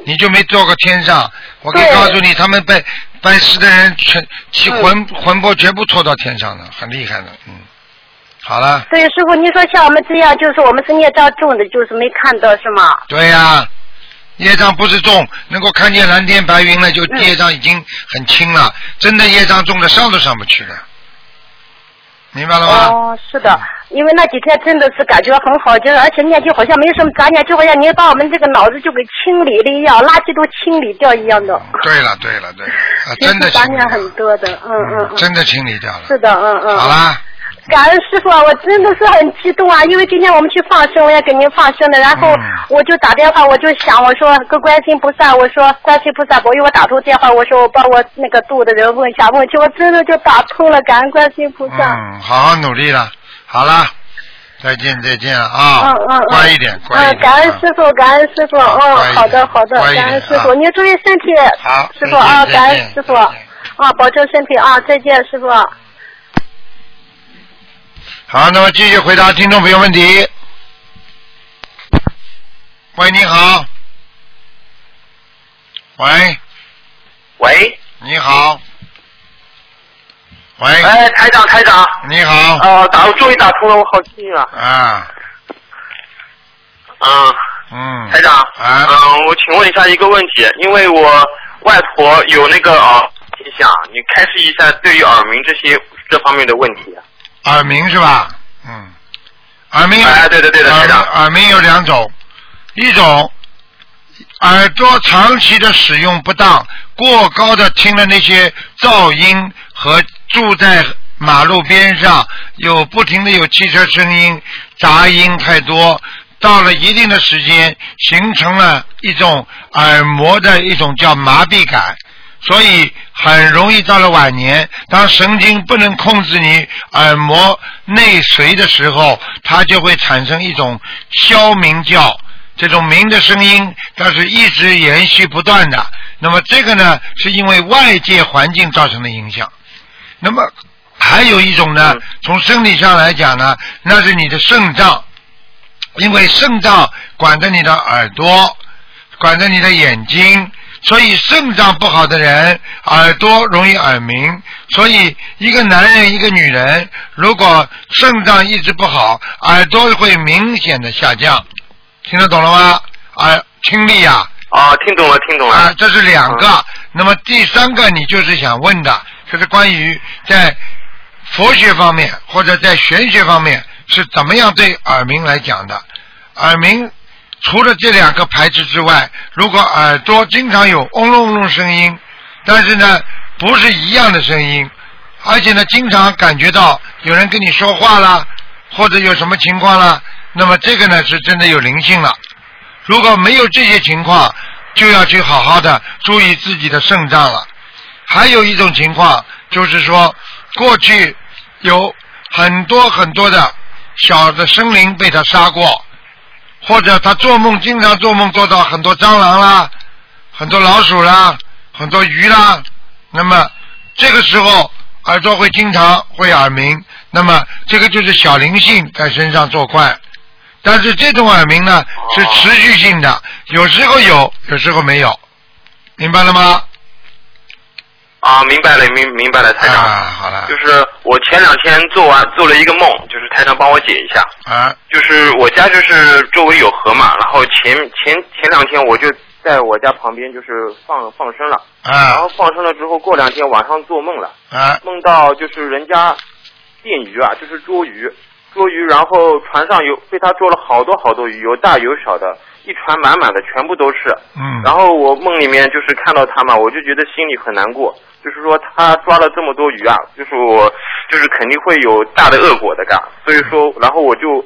你就没坐过天上。我可以告诉你，他们拜拜师的人全其魂魂魄全部拖到天上了，很厉害的，嗯。好了，对，师傅，你说像我们这样，就是我们是孽障重的，就是没看到是吗？对呀、业障不是重，能够看见蓝天白云了，就嗯业障已经很轻了。真的业障重的上都上不去了，明白了吗？哦，是的，因为那几天真的是感觉很好，就是而且念经好像没什么杂念，就好像您把我们这个脑子就给清理了一样，垃圾都清理掉一样的。对了对了对了，啊，*laughs* 真的实杂念很多的，嗯嗯嗯，真的清理掉了。是的，嗯嗯。好啦，感恩师傅啊，我真的是很激动啊！因为今天我们去放生，我也给您放生了，然后嗯我就打电话，我就想，我说跟观世音菩萨，我说观世音菩萨保佑我打通电话，我说我帮我那个度的人问一下问题，我真的就打通了，感恩观世音菩萨。嗯，好好努力了。好了，再见再见啊！嗯嗯嗯，乖一点，乖一嗯，感恩师傅，感恩师傅，嗯，好的好的，感恩师傅，啊您注意身体，好师傅啊，感恩师傅，啊，保重身体啊，再见，师傅。好，那么继续回答听众朋友问题。喂，你好。喂，喂，你好。喂，哎，台长，台长，你好。呃，打，我终于打通了，我好幸运啊！啊，嗯，嗯。台长，啊嗯，我请问一下一个问题，因为我外婆有那个耳现象，你开示一下对于耳鸣这些这方面的问题。耳鸣是吧？嗯，耳鸣对对对的耳耳鸣有两种，一种耳朵长期的使用不当，过高的听了那些噪音和住在马路边上有不停的有汽车声音、杂音太多，到了一定的时间，形成了一种耳膜的一种叫麻痹感。所以很容易到了晚年，当神经不能控制你耳膜内髓的时候，它就会产生一种消鸣叫，这种鸣的声音，它是一直延续不断的。那么这个呢，是因为外界环境造成的影响。那么还有一种呢嗯，从生理上来讲呢，那是你的肾脏，因为肾脏管着你的耳朵，管着你的眼睛，所以肾脏不好的人耳朵容易耳鸣。所以一个男人一个女人，如果肾脏一直不好，耳朵会明显的下降。听得懂了吗？耳听力呀、啊，听懂了，听懂了。啊，这是两个。那么第三个，你就是想问的，就是关于在佛学方面或者在玄学方面是怎么样对耳鸣来讲的。耳鸣除了这两个排斥之外，如果耳朵经常有嗡隆隆声音，但是呢不是一样的声音，而且呢经常感觉到有人跟你说话啦，或者有什么情况啦，那么这个呢是真的有灵性了。如果没有这些情况，就要去好好的注意自己的肾脏了。还有一种情况就是说，过去有很多很多的小的生灵被他杀过，或者他做梦经常做梦做到很多蟑螂啦、很多老鼠啦、很多鱼啦，那么这个时候耳朵会经常会耳鸣，那么这个就是小灵性在身上作怪。但是这种耳鸣呢是持续性的，有时候有，有时候没有，明白了吗？啊，明白了，明明白了，台长。啊，好了。就，是我前两天做完做了一个梦，就是台长帮我解一下。啊，就是我家就是周围有河嘛，然后前前前两天我就在我家旁边就是放放生了，啊。然啊后放生了之后，过两天晚上做梦了，啊。梦到就是人家电鱼啊，就是捉鱼，捉鱼，然后船上有被他捉了好多好多鱼，有大有小的，一船满满的，全部都是。嗯，然后我梦里面就是看到他嘛，我就觉得心里很难过，就是说他抓了这么多鱼啊，就是我就是肯定会有大的恶果的嘎，所以说，然后我就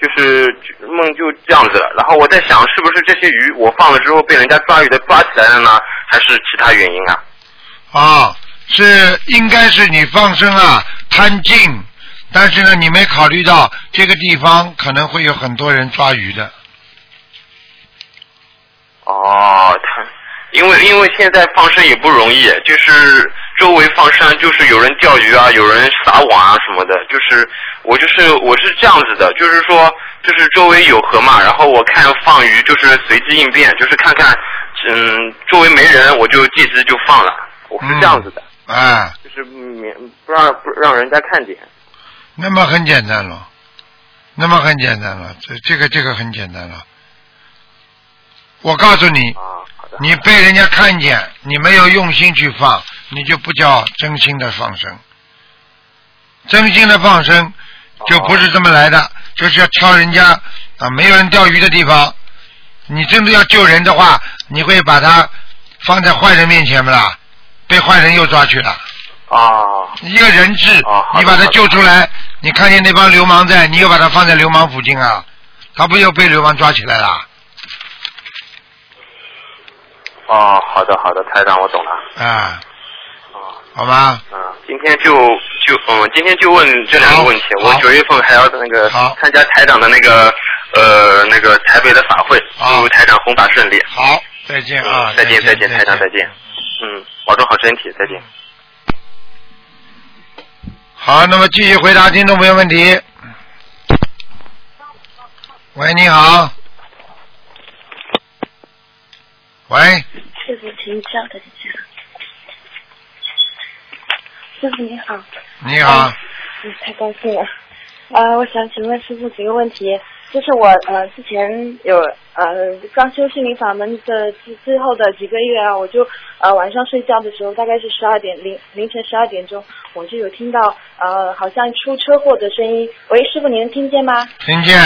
就是梦就这样子了，然后我在想是不是这些鱼我放了之后被人家抓鱼的抓起来了呢，还是其他原因啊？啊，是应该是你放生啊贪净，但是呢，你没考虑到这个地方可能会有很多人抓鱼的，哦，他因为因为现在放生也不容易，就是周围放生就是有人钓鱼啊，有人撒网啊什么的，就是我就是我是这样子的，就是说就是周围有河嘛，然后我看放鱼就是随机应变，就是看看嗯周围没人我就即时就放了，我是这样子的，啊，就是免不让不让人家看见。那么很简单了，那么很简单了，这这个这个很简单了。我告诉你。你被人家看见，你没有用心去放，你就不叫真心的放生。真心的放生就不是这么来的，就是要挑人家啊没有人钓鱼的地方。你真的要救人的话，你会把他放在坏人面前不啦？被坏人又抓去了。啊，一个人质你把他救出来，你看见那帮流氓在，你又把他放在流氓附近啊，他不又被流氓抓起来了？哦，好的好的，台长我懂了。啊，哦，好吧，嗯，今天就就嗯，今天就问这两个问题。我九月份还要那个参加台长的那个呃那个台北的法会，祝台长弘法顺利。好，再见啊，嗯再见再见，见，台长再见。嗯，保重好身体，再见。好，那么继续回答听众朋友问题。喂，你好。喂，师傅，请稍等一下。师傅你好，你好，嗯，太高兴了。呃，我想请问师傅几个问题，就是我呃之前有呃刚修心灵法门的最最后的几个月啊，我就呃晚上睡觉的时候，大概是十二点凌凌晨十二点钟，我就有听到呃好像出车祸的声音。喂，师傅，你能听见吗？听见？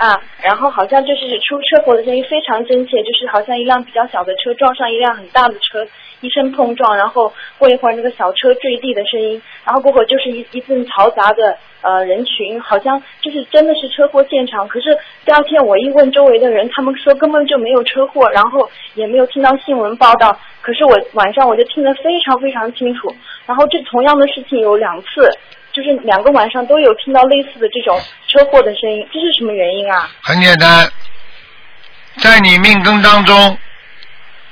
啊，然后好像就是出车祸的声音非常真切，就是好像一辆比较小的车撞上一辆很大的车，一声碰撞，然后过一会儿那个小车坠地的声音，然后过会儿就是一一阵嘈杂的呃人群，好像就是真的是车祸现场。可是第二天我一问周围的人，他们说根本就没有车祸，然后也没有听到新闻报道。可是我晚上我就听得非常非常清楚，然后这同样的事情有两次。就是两个晚上都有听到类似的这种车祸的声音，这是什么原因啊？很简单，在你命根当中，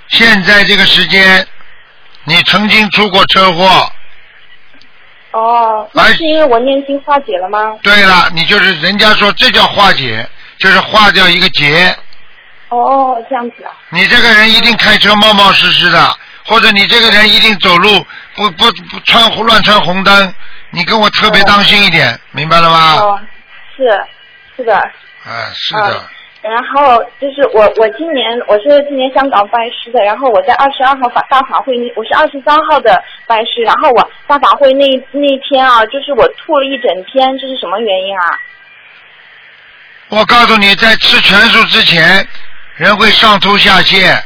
现在这个时间，你曾经出过车祸。哦，那是因为我念经化解了吗？对了，你就是人家说这叫化解，就是化掉一个结。哦，这样子啊。你这个人一定开车冒冒失失的，或者你这个人一定走路不不不穿乱穿红灯，你跟我特别当心一点，明白了吗？哦，是是的。啊，是的，然后就是我，我今年我是今年香港拜师的，然后我在二十二号法大法会那，我是二十三号的拜师，然后我大法会那那一天啊，就是我吐了一整天，这是什么原因啊？我告诉你，在吃全素之前，人会上吐下泻，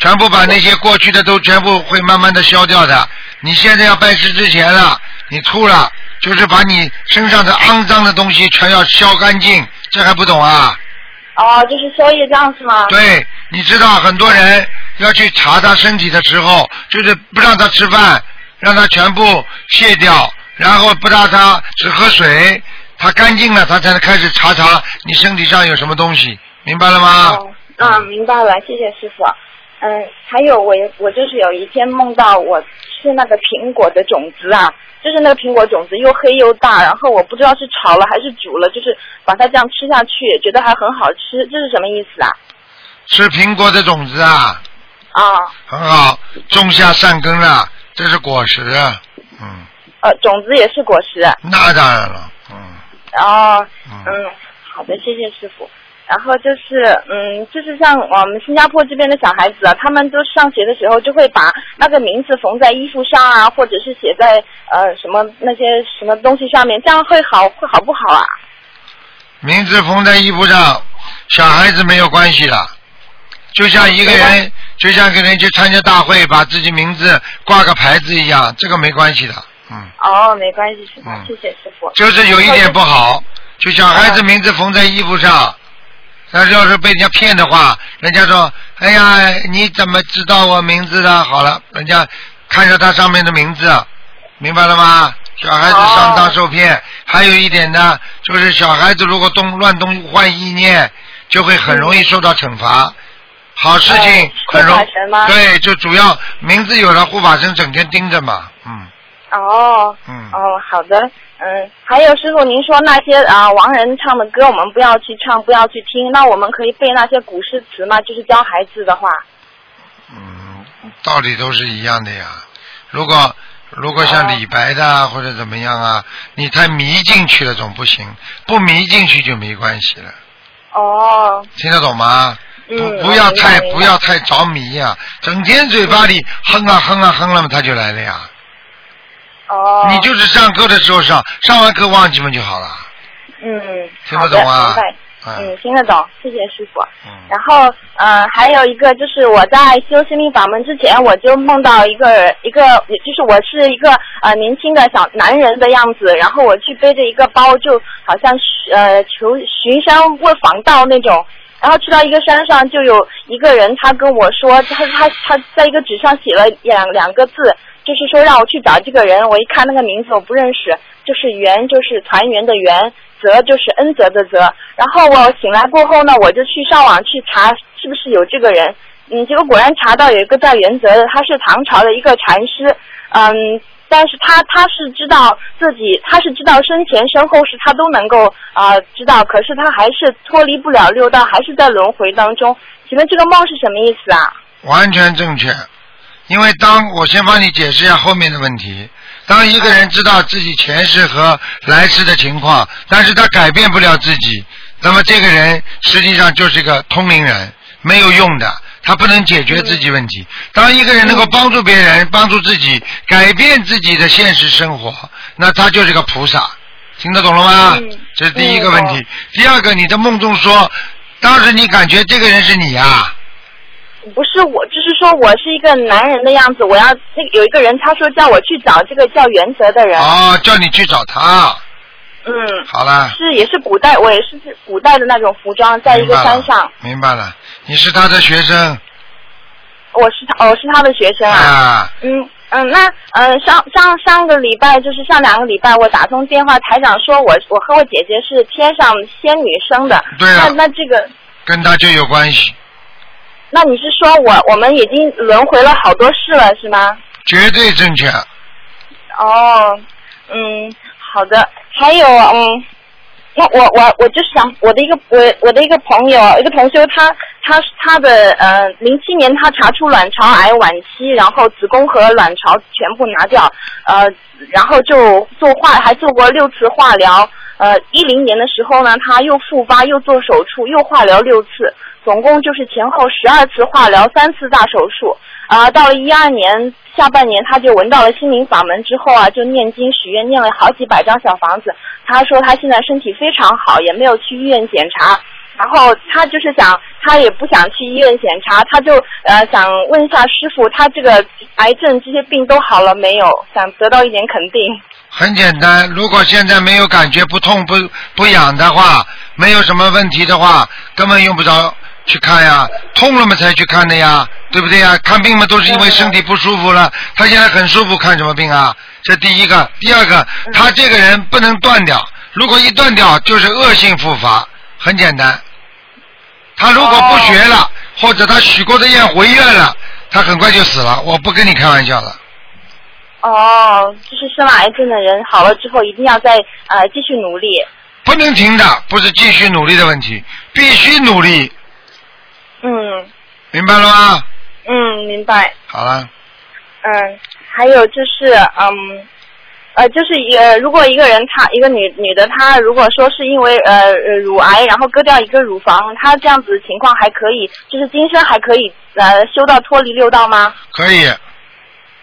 全部把那些过去的都全部会慢慢的消掉的。你现在要拜师之前了，你吐了，就是把你身上的肮脏的东西全要消干净，这还不懂啊？哦，就是宵夜这样是吗？对，你知道很多人要去查他身体的时候，就是不让他吃饭，让他全部卸掉，然后不让他只喝水，他干净了，他才能开始查查你身体上有什么东西，明白了吗？哦，啊，明白了，谢谢师傅。嗯，还有我我就是有一天梦到我吃那个苹果的种子啊，就是那个苹果种子又黑又大，然后我不知道是炒了还是煮了，就是把它这样吃下去，觉得还很好吃，这是什么意思啊？吃苹果的种子啊，啊，很好，种下善根了，这是果实啊，嗯，呃，种子也是果实。那当然了，嗯哦，嗯，嗯，好的，谢谢师傅。然后就是，嗯，就是像我们新加坡这边的小孩子啊，他们都上学的时候就会把那个名字缝在衣服上啊，或者是写在呃什么那些什么东西上面，这样会好会好不好啊？名字缝在衣服上，小孩子没有关系的，就像一个人，就像跟人去参加大会，把自己名字挂个牌子一样，这个没关系的，嗯，哦，没关系是吧？嗯谢谢师傅。就是有一点不好，就小孩子名字缝在衣服上，那要是被人家骗的话，人家说，哎呀，你怎么知道我名字的？好了，人家看着他上面的名字，明白了吗？小孩子上当受骗，还有一点呢，就是小孩子如果动乱动坏意念，就会很容易受到惩罚。好事情哦很容对，就主要名字有了，护法神整天盯着嘛，嗯哦，嗯。哦，好的，嗯，还有师傅，您说那些啊亡人唱的歌，我们不要去唱，不要去听，那我们可以背那些古诗词吗？就是教孩子的话。嗯，道理都是一样的呀。如果如果像李白的啊或者怎么样啊，你太迷进去了总不行，不迷进去就没关系了，哦，听得懂吗？嗯不不要太不要太着迷呀、整天嘴巴里哼啊哼啊哼了嘛，他就来了呀。哦，你就是上课的时候上，上完课忘记嘛就好了。嗯，听得懂啊嗯，听得懂，谢谢师傅。嗯然后，呃，还有一个就是我在修心灵法门之前，我就梦到一个一个，就是我是一个呃年轻的小男人的样子，然后我去背着一个包，就好像呃求寻山问访道那种。然后去到一个山上，就有一个人，他跟我说，他他他在一个纸上写了两两个字，就是说让我去找这个人。我一看那个名字我不认识，就是缘，就是团圆的圆，泽就是恩泽的泽。然后我醒来过后呢，我就去上网去查是不是有这个人。嗯，结果果然查到有一个叫元泽的，他是唐朝的一个禅师。嗯，但是他他是知道自己，他是知道生前身后事他都能够啊、知道，可是他还是脱离不了六道，还是在轮回当中。请问这个梦是什么意思啊？完全正确。因为当我先帮你解释一下后面的问题。当一个人知道自己前世和来世的情况，但是他改变不了自己，那么这个人实际上就是一个通灵人，没有用的，他不能解决自己问题。当一个人能够帮助别人、帮助自己改变自己的现实生活，那他就是个菩萨。听得懂了吗？嗯这是第一个问题嗯。第二个，你的梦中说，当时你感觉这个人是你啊？不是我，就是说我是一个男人的样子，我要那个有一个人他说叫我去找这个叫袁泽的人。哦，叫你去找他。嗯，好了。是也是古代，我也是古代的那种服装，在一个山上，明白了，你是他的学生我是他，我是他的学生啊。啊？嗯嗯，那嗯上上上个礼拜就是上两个礼拜，我打通电话，台长说我我和我姐姐是天上仙女生的。对啊那那这个，跟他就有关系，那你是说我我们已经轮回了好多世了是吗？绝对正确。哦，嗯，好的。还有，嗯，那我我我就是想我的一个我我的一个朋友，一个同修，他他他的呃，零七年他查出卵巢癌晚期，然后子宫和卵巢全部拿掉，呃，然后就做化还做过六次化疗，呃，一零年的时候呢，他又复发又做手术又化疗六次，总共就是前后十二次化疗，三次大手术。啊、到了一二年下半年，他就闻到了心灵法门之后啊，就念经许愿，念了好几百张小房子。他说他现在身体非常好，也没有去医院检查。然后他就是想，他也不想去医院检查，他就呃想问一下师傅，他这个癌症这些病都好了没有？想得到一点肯定。很简单，如果现在没有感觉不痛不不痒的话，没有什么问题的话，根本用不着去看呀。痛了嘛才去看的呀，对不对呀？看病嘛都是因为身体不舒服了，他现在很舒服，看什么病啊？这第一个，第二个，他这个人不能断掉，如果一断掉就是恶性复发，很简单。他如果不学了，或者他许过的愿回愿了，他很快就死了。我不跟你开玩笑了。哦，就是生了癌症的人好了之后，一定要再呃继续努力。不能停的，不是继续努力的问题，必须努力，嗯明白了吗？嗯，明白。好了，嗯，还有就是，嗯，呃，就是一个如果一个人她一个女女的，她如果说是因为呃呃乳癌，然后割掉一个乳房，她这样子情况还可以，就是今生还可以呃修到脱离六道吗？可以，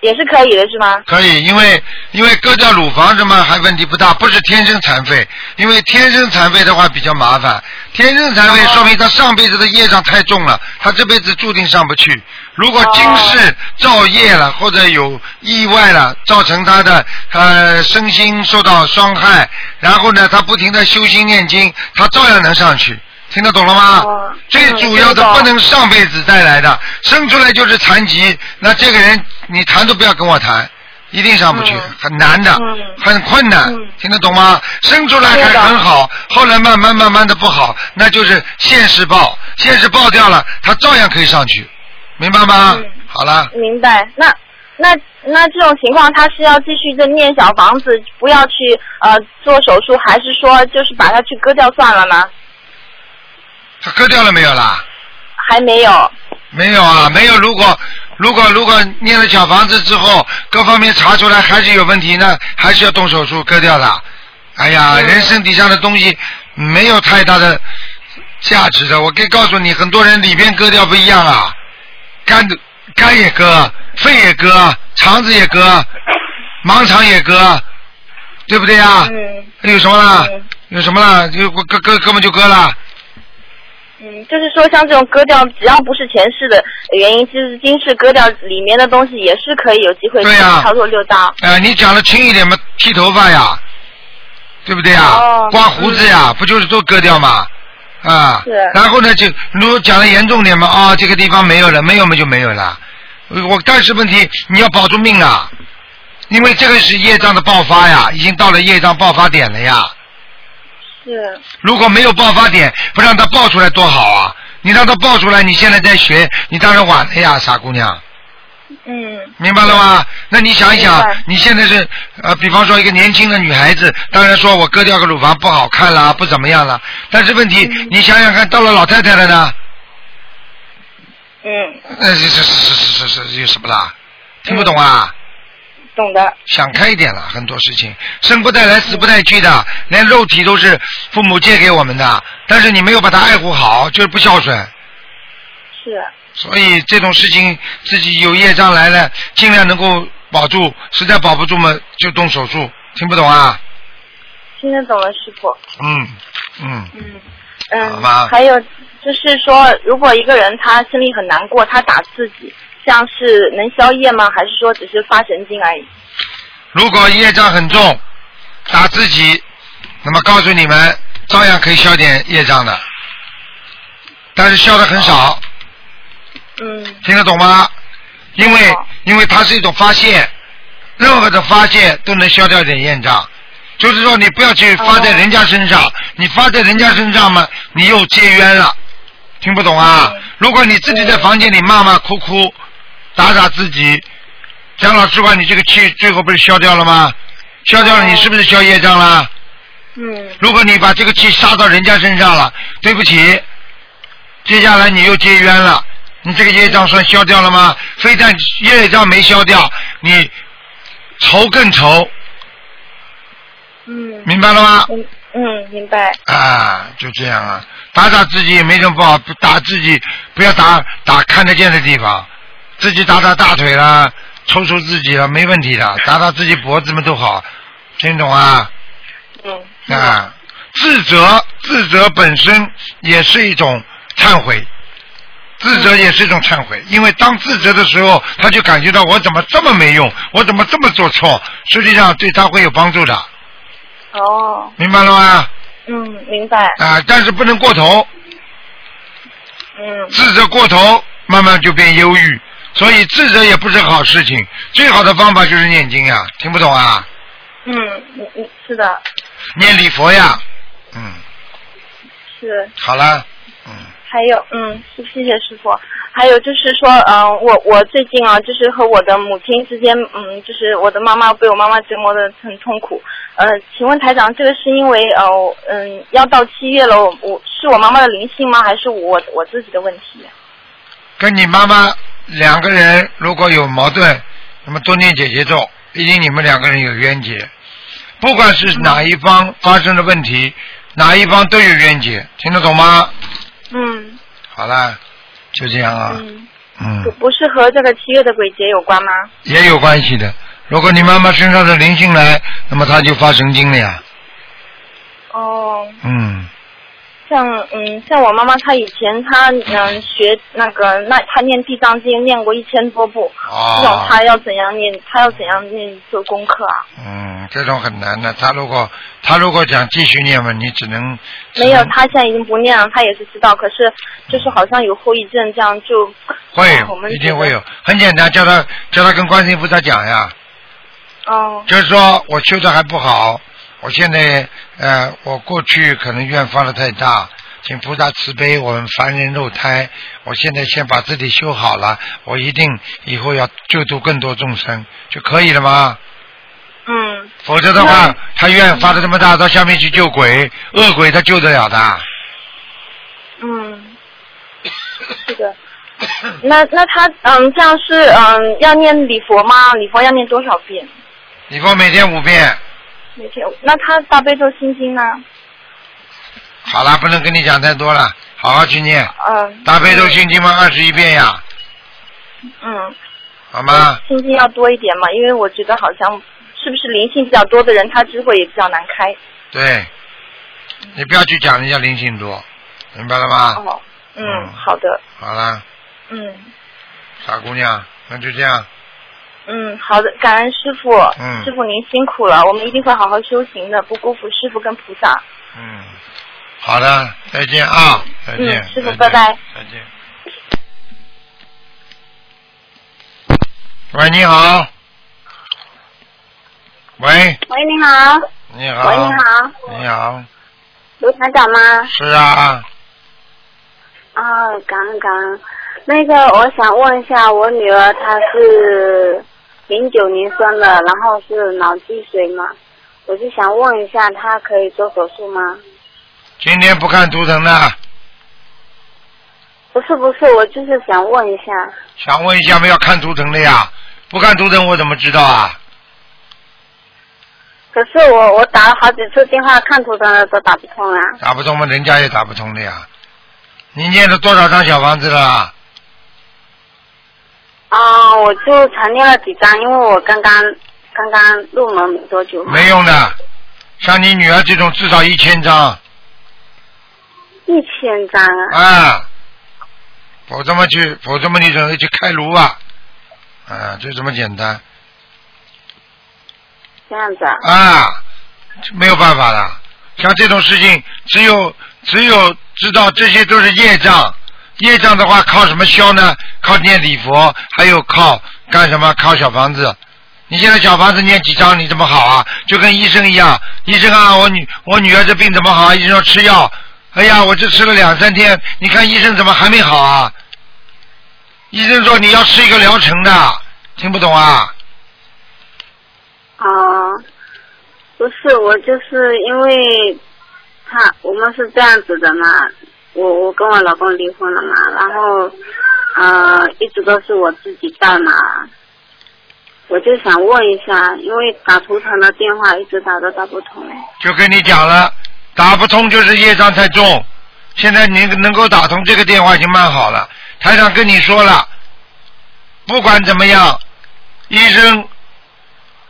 也是可以的，是吗？可以，因为因为割掉乳房什么还问题不大，不是天生残废，因为天生残废的话比较麻烦，天生残废说明他上辈子的业障太重了，他这辈子注定上不去。如果今世造业了或者有意外了，造成他的呃身心受到伤害，然后呢他不停的修心念经，他照样能上去。听得懂了吗？哦最主要的不能上辈子带来的，生出来就是残疾，那这个人你谈都不要跟我谈，一定上不去，嗯很难的，嗯很困难，嗯听得懂吗？生出来还很好，后来慢慢慢慢的不好，那就是现世报，现世报掉了，他照样可以上去，明白吗？嗯好了，明白。那那那这种情况，他是要继续的念小房子，不要去呃做手术，还是说就是把它去割掉算了呢？他割掉了没有啦？还没有。没有啊，没有。如果如果如果念了小房子之后，各方面查出来还是有问题那，还是要动手术割掉的。哎呀，人身体上的东西没有太大的价值的。我可以告诉你，很多人里边割掉不一样啊，肝的肝也割，肺也割，肠子也割，盲肠也割，对不对呀？嗯有什么有什么了？就割割根本就割了。嗯，就是说像这种割掉，只要不是前世的原因，其实今世割掉里面的东西也是可以有机会对呀操作六道。哎、你讲的轻一点嘛，剃头发呀，对不对呀？哦刮胡子呀，不就是都割掉吗？啊，是然后呢，就如果讲的严重点嘛，啊、这个地方没有了，没有嘛就没有了。我但是问题你要保住命啊，因为这个是业障的爆发呀，已经到了业障爆发点了呀。是，如果没有爆发点，不让他爆出来多好啊！你让他爆出来，你现在在学，你当然晚了呀，傻姑娘。嗯明白了吗？那你想一想，你现在是呃，比方说一个年轻的女孩子，当然说我割掉个乳房不好看啦，不怎么样了。但是问题，嗯你想想看，到了老太太了呢，嗯，呃，是是是是是是有什么啦？听不懂啊？懂的。想开一点了，很多事情生不带来，死不带去的，连肉体都是父母借给我们的，但是你没有把他爱护好，就是不孝顺。是，所以这种事情自己有业障来了，尽量能够保住，实在保不住嘛，就动手术。听不懂啊？听得懂了，师傅。嗯嗯，嗯嗯，还有就是说，如果一个人他心里很难过，他打自己，像是能消业吗？还是说只是发神经而已？如果业障很重，打自己，那么告诉你们，照样可以消点业障的，但是消的很少，嗯听得懂吗？因为哦因为它是一种发泄，任何的发泄都能消掉一点业障。就是说，你不要去发在人家身上，你发在人家身上嘛，你又结冤了，听不懂啊？嗯如果你自己在房间里骂骂哭哭，打打自己，讲老实话，你这个气最后不是消掉了吗？消掉了，你是不是消业障了？嗯如果你把这个气撒到人家身上了，对不起，接下来你又结冤了，你这个业障算消掉了吗？非但业障没消掉，你仇更仇，嗯明白了吗？嗯嗯，明白。啊，就这样啊，打打自己也没什么不好，打自己不要打打看得见的地方，自己打打大腿啦，抽抽自己了，没问题的，打打自己脖子嘛都好，听懂啊？嗯。啊，自责自责本身也是一种忏悔，自责也是一种忏悔，因为当自责的时候，他就感觉到我怎么这么没用，我怎么这么做错，实际上对他会有帮助的，哦，明白了吗？嗯，明白。啊，但是不能过头，嗯。自责过头，慢慢就变忧郁，所以自责也不是好事情。最好的方法就是念经呀，听不懂啊？嗯嗯嗯，是的，念礼佛呀，嗯，是。好了，嗯，还有，嗯，谢谢谢师傅。还有就是说，嗯、我我最近啊，就是和我的母亲之间，嗯，就是我的妈妈被我妈妈折磨的很痛苦。呃，请问台长，这个是因为呃，嗯，要到七月了，我我是我妈妈的灵性吗？还是我我自己的问题？跟你妈妈两个人如果有矛盾，那么多念姐姐咒，毕竟你们两个人有冤结。不管是哪一方发生的问题，哪一方都有冤结，听得懂吗？嗯好了，就这样啊，嗯，嗯，不是和这个七月的鬼节有关吗？也有关系的。如果你妈妈身上的灵性来，那么她就发神经了呀，哦，嗯，像嗯，像我妈妈她以前她嗯学那个那她念地藏经念过一千多部，哦这种她要怎样念？她要怎样念做功课啊？嗯，这种很难的。她如果她如果想继续念嘛，你只能没有，她现在已经不念了，她也是知道，可是就是好像有后遗症，这样就会我们一定会有。很简单，叫她叫她跟观世音菩萨讲呀，哦就是说我修的还不好，我现在呃，我过去可能愿放的太大，请菩萨慈悲我们凡人肉胎。我现在先把自己修好了，我一定以后要救度更多众生，就可以了吗？嗯否则的话，他愿发的这么大，到下面去救鬼，恶鬼他救得了的。嗯，是的。那那他嗯这样是嗯要念礼佛吗？礼佛要念多少遍？礼佛每天五遍。每天。那他大悲咒心经呢？好了，不能跟你讲太多了，好好去念。嗯。大悲咒心经嘛，二十一遍呀，嗯。好吗？心经要多一点嘛，因为我觉得好像是不是灵性比较多的人，他智慧也比较难开。对，你不要去讲人家灵性多，明白了吗？哦，嗯，好的，好了，嗯傻姑娘，那就这样。嗯，好的，感恩师傅，嗯师傅您辛苦了，我们一定会好好修行的，不辜负师傅跟菩萨。嗯，好的，再见啊，再见。嗯师傅拜拜。再见。喂，你好。喂，喂，你好。你好。喂，你好。你好，卢团长吗？是啊，啊，感恩感恩。那个，我想问一下，我女儿她是零九年生的，然后是脑积水嘛，我就想问一下，他可以做手术吗？今天不看图腾的，不是不是，我就是想问一下。想问一下没有看图腾的呀？不看图腾我怎么知道啊？可是我我打了好几次电话看图腾的都打不通啊。打不通嘛？人家也打不通的呀。你念了多少张小房子了？啊，我就才念了几张，因为我刚刚刚刚入门没多久。没用的，像你女儿这种至少一千张一千张啊。啊，否则么去，否则么你准备去开颅啊，啊，就这么简单这样子啊。啊，没有办法了。像这种事情，只有只有知道这些都是业障，业障的话靠什么消呢？靠念礼佛，还有靠干什么？靠小房子。你现在小房子念几张，你怎么好啊？就跟医生一样，医生啊，我女我女儿这病怎么好？医生说吃药，哎呀，我这吃了两三天，你看医生怎么还没好啊？医生说你要吃一个疗程的，听不懂啊？啊，不是，我就是因为他我们是这样子的嘛，我我跟我老公离婚了嘛，然后呃一直都是我自己带嘛，我就想问一下，因为打图腾的电话一直打都打不通，就跟你讲了，打不通就是业障太重。现在你能够打通这个电话已经蛮好了。台长跟你说了，不管怎么样，医生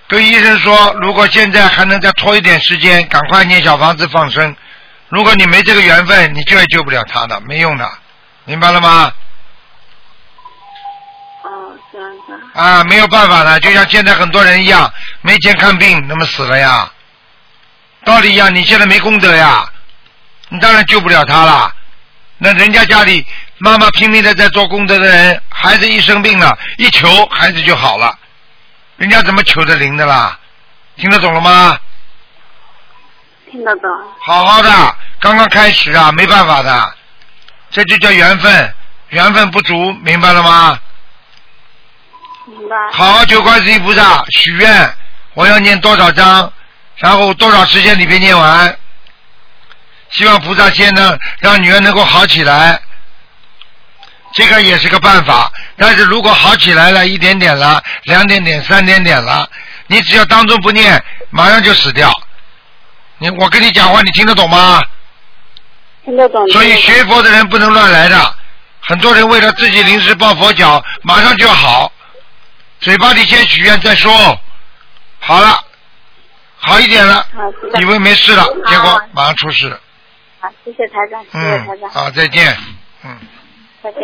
跟医生说，如果现在还能再拖一点时间，赶快念小房子放生。如果你没这个缘分，你救也救不了他的，没用的，明白了吗？哦，这样子啊，啊，没有办法的，就像现在很多人一样，没钱看病，那么死了呀。道理一样，你现在没功德呀，你当然救不了他了。那人家家里妈妈拼命的在做功德的人，孩子一生病了，一求孩子就好了，人家怎么求的灵的啦？听得懂了吗？听得懂。好好的，刚刚开始啊，没办法的，这就叫缘分，缘分不足，明白了吗？明白。好好求观世音菩萨许愿，我要念多少章，然后多少时间里边念完。希望菩萨先呢，让女儿能够好起来，这个也是个办法。但是如果好起来了，一点点了，两点点、三点点了，你只要当中不念，马上就死掉。你我跟你讲话，你听得懂吗？听得懂。所以学佛的人不能乱来的，很多人为了自己临时抱佛脚，马上就好，嘴巴里先许愿再说，好了，好一点了，以为没事了，结果马上出事。好，谢谢台长，谢谢台嗯，长，好，再见。嗯，再见。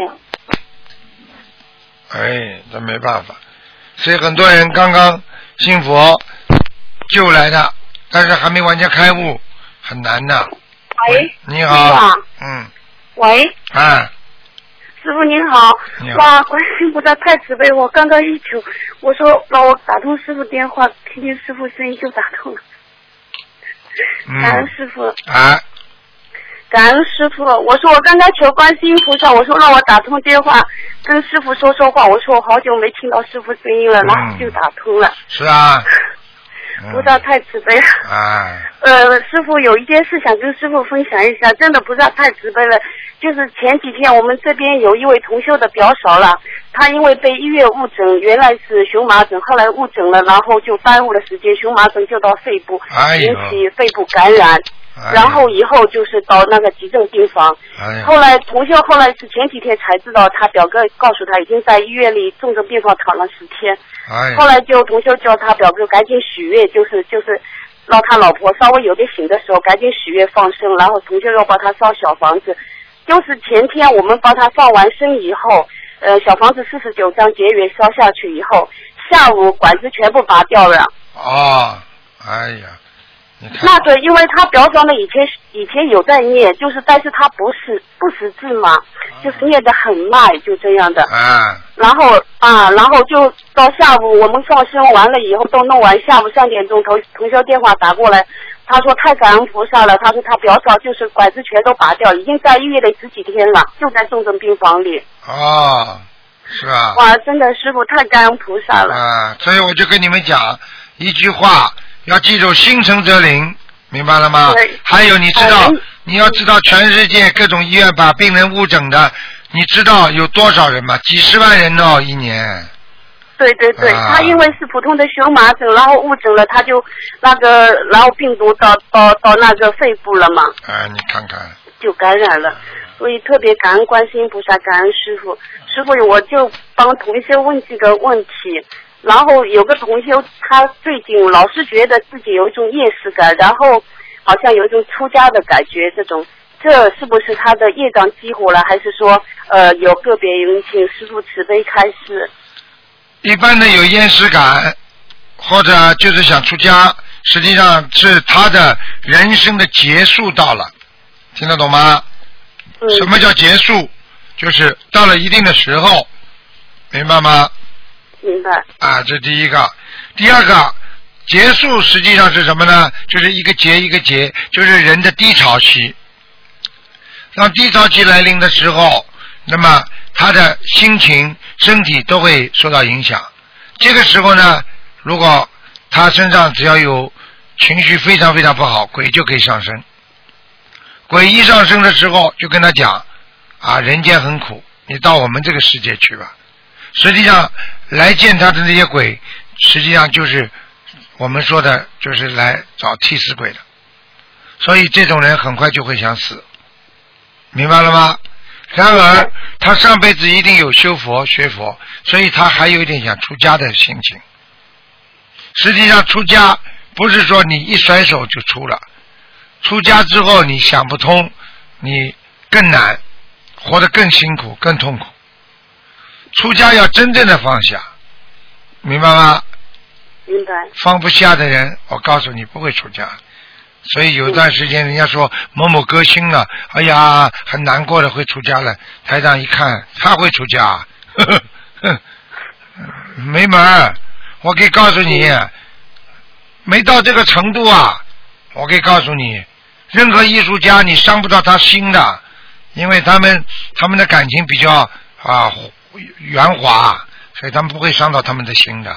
哎，这没办法，所以很多人刚刚信佛就来的，但是还没完全开悟，很难的。喂，你好。啊，嗯，喂，啊，师傅您好。你，好。哇，观世音菩萨太慈悲，我刚刚一求，我说让我打通师傅电话，听听师傅声音就打通了，感恩嗯，师傅，啊，感恩师傅，我说我刚刚求观世音菩萨，我说让我打通电话跟师傅说说话，我说我好久没听到师傅声音了，然后就打通了，是啊，嗯菩萨太慈悲了。啊，呃，师傅有一件事想跟师傅分享一下，真的菩萨太慈悲了。就是前几天我们这边有一位同修的表嫂了，她因为被医院误诊，原来是荨麻疹，后来误诊了，然后就耽误了时间，荨麻疹就到肺部，引起肺部感染，哎然后以后就是到那个急症病房。哎，后来同学后来是前几天才知道，他表哥告诉他已经在医院里重症病房躺了十天。哎，后来就同学叫他表哥赶紧许愿，就是就是让他老婆稍微有点醒的时候赶紧许愿放生，然后同学要帮他烧小房子。就是前天我们帮他放完生以后，呃，小房子四十九张结缘烧下去以后，下午管子全部拔掉了。哦，哎呀，那个，因为他表嫂呢以前以前有在念，就是但是他不识不识字嘛，就是念得很慢，就这样的。啊，然后啊，然后就到下午我们放生完了以后都弄完，下午三点钟同同学电话打过来，他说太感恩菩萨了，他说他表嫂就是管子全都拔掉，已经在医院里十几天了，就在重症病房里。哦，是啊？哇，真的师傅太感恩菩萨了。啊，所以我就跟你们讲一句话，要记住心诚则灵，明白了吗对？还有你知道嗯，你要知道全世界各种医院把病人误诊的，你知道有多少人吗？几十万人哦，一年。对对对，啊他因为是普通的荨麻疹，然后误诊了，他就那个，然后病毒到到到那个肺部了嘛，啊，你看看，就感染了。所以特别感恩观世音菩萨，感恩师傅。师傅，我就帮同学问几个问题。然后有个同学，他最近老是觉得自己有一种厌世感，然后好像有一种出家的感觉，这种这是不是他的业障激活了，还是说呃有个别人请师傅慈悲开示？一般的有厌世感，或者就是想出家，实际上是他的人生的结束到了，听得懂吗？嗯，什么叫结束？就是到了一定的时候，明白吗？明白。啊，这第一个。第二个，结束实际上是什么呢？就是一个结一个结，就是人的低潮期。当低潮期来临的时候，那么他的心情、身体都会受到影响。这个时候呢，如果他身上只要有情绪非常非常不好，鬼就可以上升。鬼一上升的时候，就跟他讲啊，人间很苦，你到我们这个世界去吧。实际上来见他的那些鬼，实际上就是我们说的，就是来找替死鬼的。所以这种人很快就会想死，明白了吗？然而他上辈子一定有修佛学佛，所以他还有一点想出家的心情。实际上出家不是说你一甩手就出了，出家之后你想不通，你更难，活得更辛苦、更痛苦。出家要真正的放下，明白吗？明白。放不下的人，我告诉你不会出家。所以有段时间人家说某某歌星了，哎呀，很难过的会出家了。台长一看他会出家，呵呵呵没门儿。我可以告诉你，没到这个程度啊。我可以告诉你，任何艺术家你伤不到他心的，因为他们他们的感情比较啊圆滑，所以他们不会伤到他们的心的，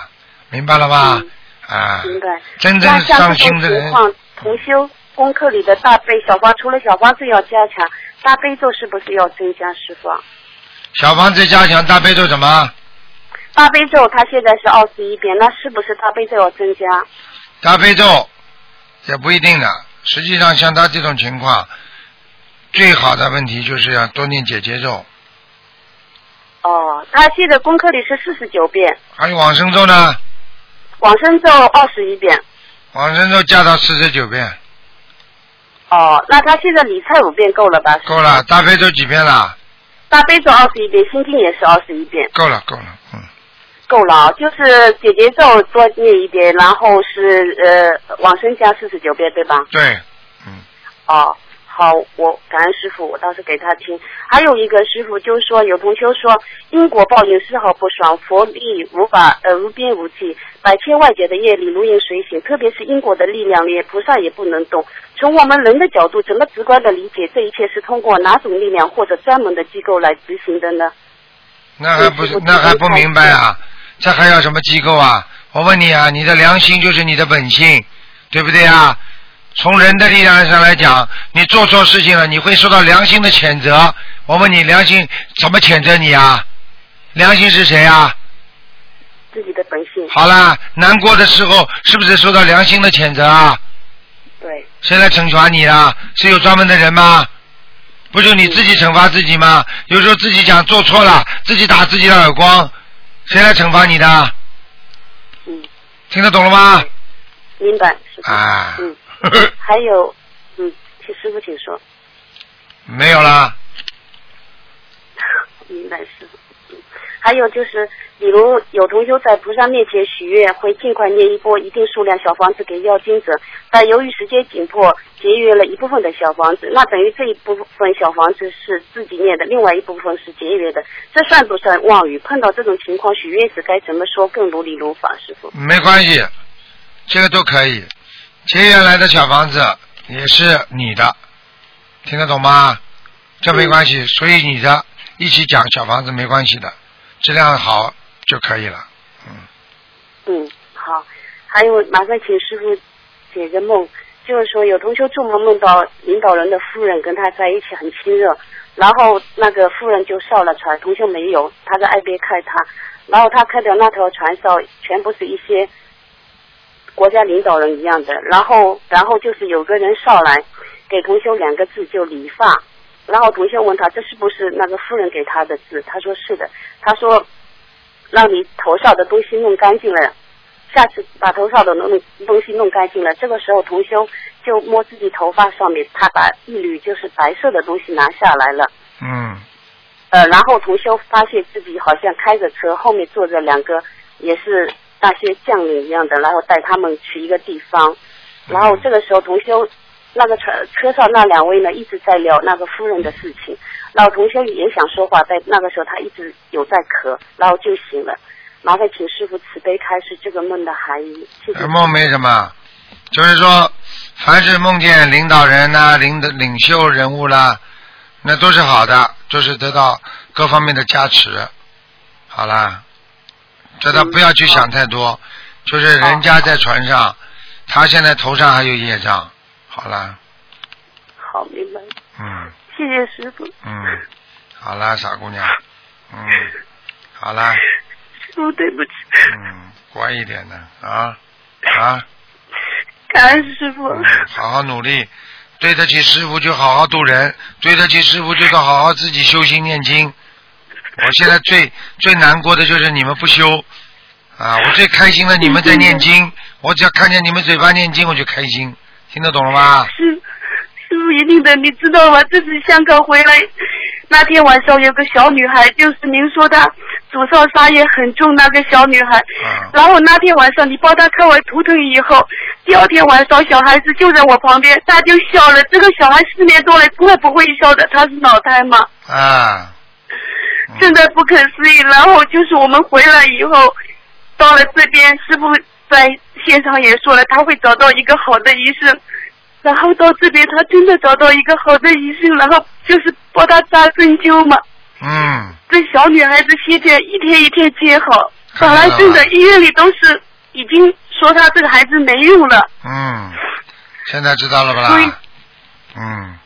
明白了吗？啊，明白。真正伤心的人，同修功课里的大悲小方，除了小方子要加强，大悲咒是不是要增加？师傅，小房子加强大悲咒什么？大悲咒它现在是二十一遍，那是不是大悲咒要增加？大悲咒也不一定的。实际上，像他这种情况，最好的问题就是要多念解结咒，哦，他现在功课里是四十九遍，还有往生咒呢，往生咒二十一遍。往生咒加到四十九遍，哦，那他现在理财五遍够了吧？够了。大悲咒几遍了？大悲咒二十一遍，心经也是二十一遍，够了，够了，嗯，够了啊。就是姐姐咒多念一点，然后是呃往生加四十九遍，对吧？对，嗯哦，好，我感恩师傅，我倒是给他听。还有一个师傅就说，有同学说因果报应丝毫不爽，佛力无法呃无边无际，百千万劫的业力如影随形，特别是因果的力量，连菩萨也不能动。从我们人的角度，怎么直观的理解这一切是通过哪种力量或者专门的机构来执行的呢？那还不是那还不明白啊？这还要什么机构啊？我问你啊，你的良心就是你的本性，对不对啊？从人的力量上来讲，你做错事情了，你会受到良心的谴责。我问你，良心怎么谴责你啊？良心是谁啊？自己的本性。好啦，难过的时候是不是受到良心的谴责啊？对。谁来惩罚你啦？是有专门的人吗？不就你自己惩罚自己吗？有时候自己讲做错了，自己打自己的耳光，谁来惩罚你的？嗯。听得懂了吗？明白。啊。嗯。*laughs* 还有，嗯，请师傅请说。没有啦。*laughs* 明白，师傅。嗯，还有就是，比如有同修在菩萨面前许愿，会尽快念一波一定数量小房子给要经者，但由于时间紧迫，节约了一部分的小房子，那等于这一部分小房子是自己念的，另外一部分是节约的，这算不算妄语？碰到这种情况，许愿时该怎么说更如理如法？师傅。没关系，这个都可以。节约来的小房子也是你的，听得懂吗？这没关系，所以你的一起讲小房子没关系的，质量好就可以了。嗯，好。还有，麻烦请师傅解个梦，就是说有同学做梦梦到领导人的夫人跟他在一起很亲热，然后那个夫人就上了船，同学没有，他在岸边看他，然后他看到那条船上全部是一些国家领导人一样的，然后然后就是有个人上来给同修两个字就理发，然后同修问他这是不是那个夫人给他的字，他说是的，他说让你头上的东西弄干净了，下次把头上的弄东西弄干净了，这个时候同修就摸自己头发上面，他把一缕就是白色的东西拿下来了。嗯呃，然后同修发现自己好像开着车，后面坐着两个也是那些将领一样的，然后带他们去一个地方。然后这个时候同修那个车车上那两位呢一直在聊那个夫人的事情，然后同修也想说话，在那个时候他一直有在咳，然后就醒了。麻烦请师傅慈悲开示这个梦的含义。谢谢。梦没什么，就是说，凡是梦见领导人呐、领的领袖人物啦，那都是好的，就是得到各方面的加持。好啦，叫他不要去想太多，就是人家在船上，他现在头上还有业障。好啦，好，明白。嗯谢谢师傅。嗯，好啦，傻姑娘，嗯，好啦，师傅对不起，嗯，乖一点的啊啊。感恩师傅。嗯，好好努力，对得起师傅就好好度人，对得起师傅就得好好自己修心念经。我现在最最难过的就是你们不修啊，我最开心的你们在念经，我只要看见你们嘴巴念经我就开心，听得懂了吗？是师傅一定的，你知道吗？这次香港回来那天晚上有个小女孩，就是您说她祖上杀业很重那个小女孩。然后那天晚上你帮她看完图腾以后，第二天晚上小孩子就在我旁边，她就笑了。这个小孩四年多了从来不会笑的，她是脑瘫嘛，啊，真的不可思议。然后就是我们回来以后，到了这边，师傅在现场也说了，他会找到一个好的医生。然后到这边，他真的找到一个好的医生，然后就是帮他扎针灸嘛。嗯，这小女孩子现在一天一天接好，本来真的医院里都是已经说她这个孩子没用了。嗯，现在知道了吧所以啦？嗯，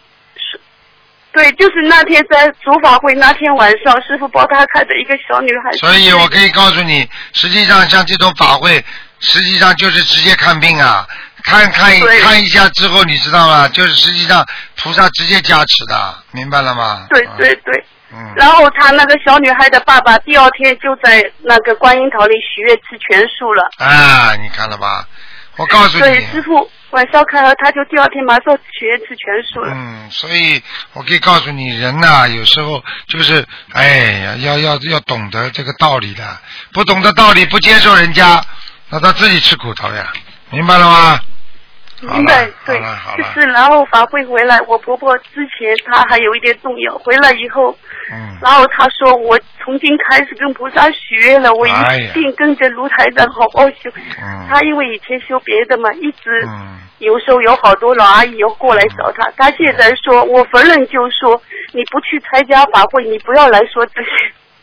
对，就是那天在主法会那天晚上，师傅帮他看的一个小女孩。所以我可以告诉你，实际上像这种法会，实际上就是直接看病啊，看看一看一下之后，你知道吗？就是实际上菩萨直接加持的，明白了吗？对对对。嗯。然后他那个小女孩的爸爸第二天就在那个观音堂里许愿吃全素了。啊，你看了吧？我告诉你对，师傅晚上开了，他就第二天马上全吃全素了。嗯，所以我可以告诉你，人呐、有时候就是，哎呀，要要要懂得这个道理的，不懂得道理，不接受人家，那他自己吃苦头呀，明白了吗？好明白，对就是然后法会回来，我婆婆之前她还有一点动摇，回来以后，嗯，然后她说我从今开始跟菩萨许愿了，我一定跟着卢台长好好修。嗯。她因为以前修别的嘛，一直嗯。有时候有好多老阿姨要过来找她，她现在说我逢人就说你不去参加法会，你不要来说这些。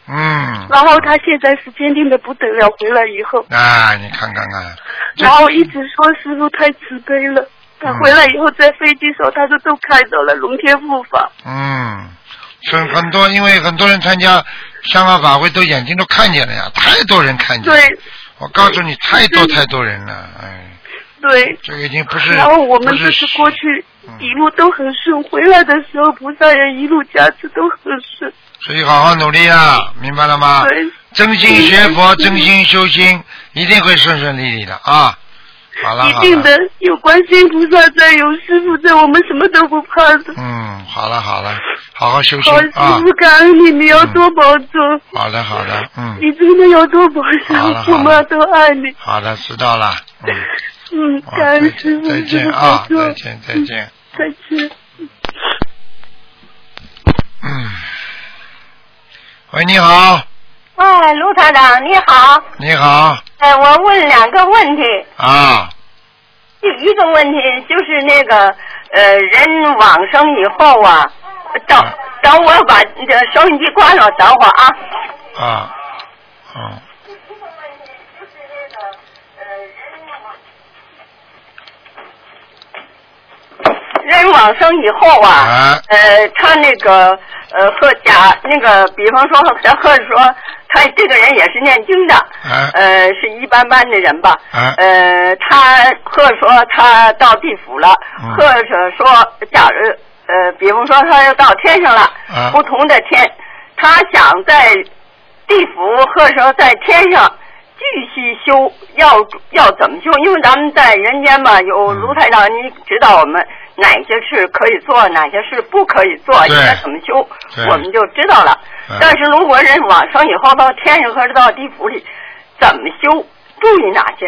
嗯，然后他现在是坚定的不得了，回来以后，啊，你看看看，然后一直说师傅太慈悲了。他回来以后在飞机上，他说都看到了龙天护法。嗯，很很多，因为很多人参加香港法会都眼睛都看见了呀，太多人看见了。对，我告诉你，太多太多人了，哎，对。这个已经不是。然后我们不就是是过去一路都很顺，回来的时候菩萨也一路加持都很顺。所以好好努力啊，明白了吗？真心学佛，真心修心，一定会顺顺利利的啊！好了好了，一定的，有观世音菩萨在，有师傅在，我们什么都不怕的。嗯，好了好了，好好修心好，师啊！傅感恩你，你要多保重。好的好的，嗯，你真的要多保重，了我们都爱你。好的知道了，嗯，感恩师傅，再见啊再见再见，再见。嗯，喂，你好，哎，卢厂长你好，你好。哎，我问两个问题。啊，第一个问题就是那个呃，人往生以后啊，等等我把这收音机关了，等会儿啊。啊，嗯，人往生以后啊，呃，他那个呃和假那个，比方说他或者说他这个人也是念经的，啊。呃，是一般般的人吧，啊。呃，他或者说他到地府了，嗯。或者说假如呃，比方说他要到天上了，啊。不同的天，他想在地府或者说在天上继续修，要要怎么修？因为咱们在人间嘛，有嗯卢台长，你指导我们哪些事可以做，哪些事不可以做，应该怎么修，我们就知道了嗯。但是如果人往生以后到天上或者到地府里，怎么修？注意哪些？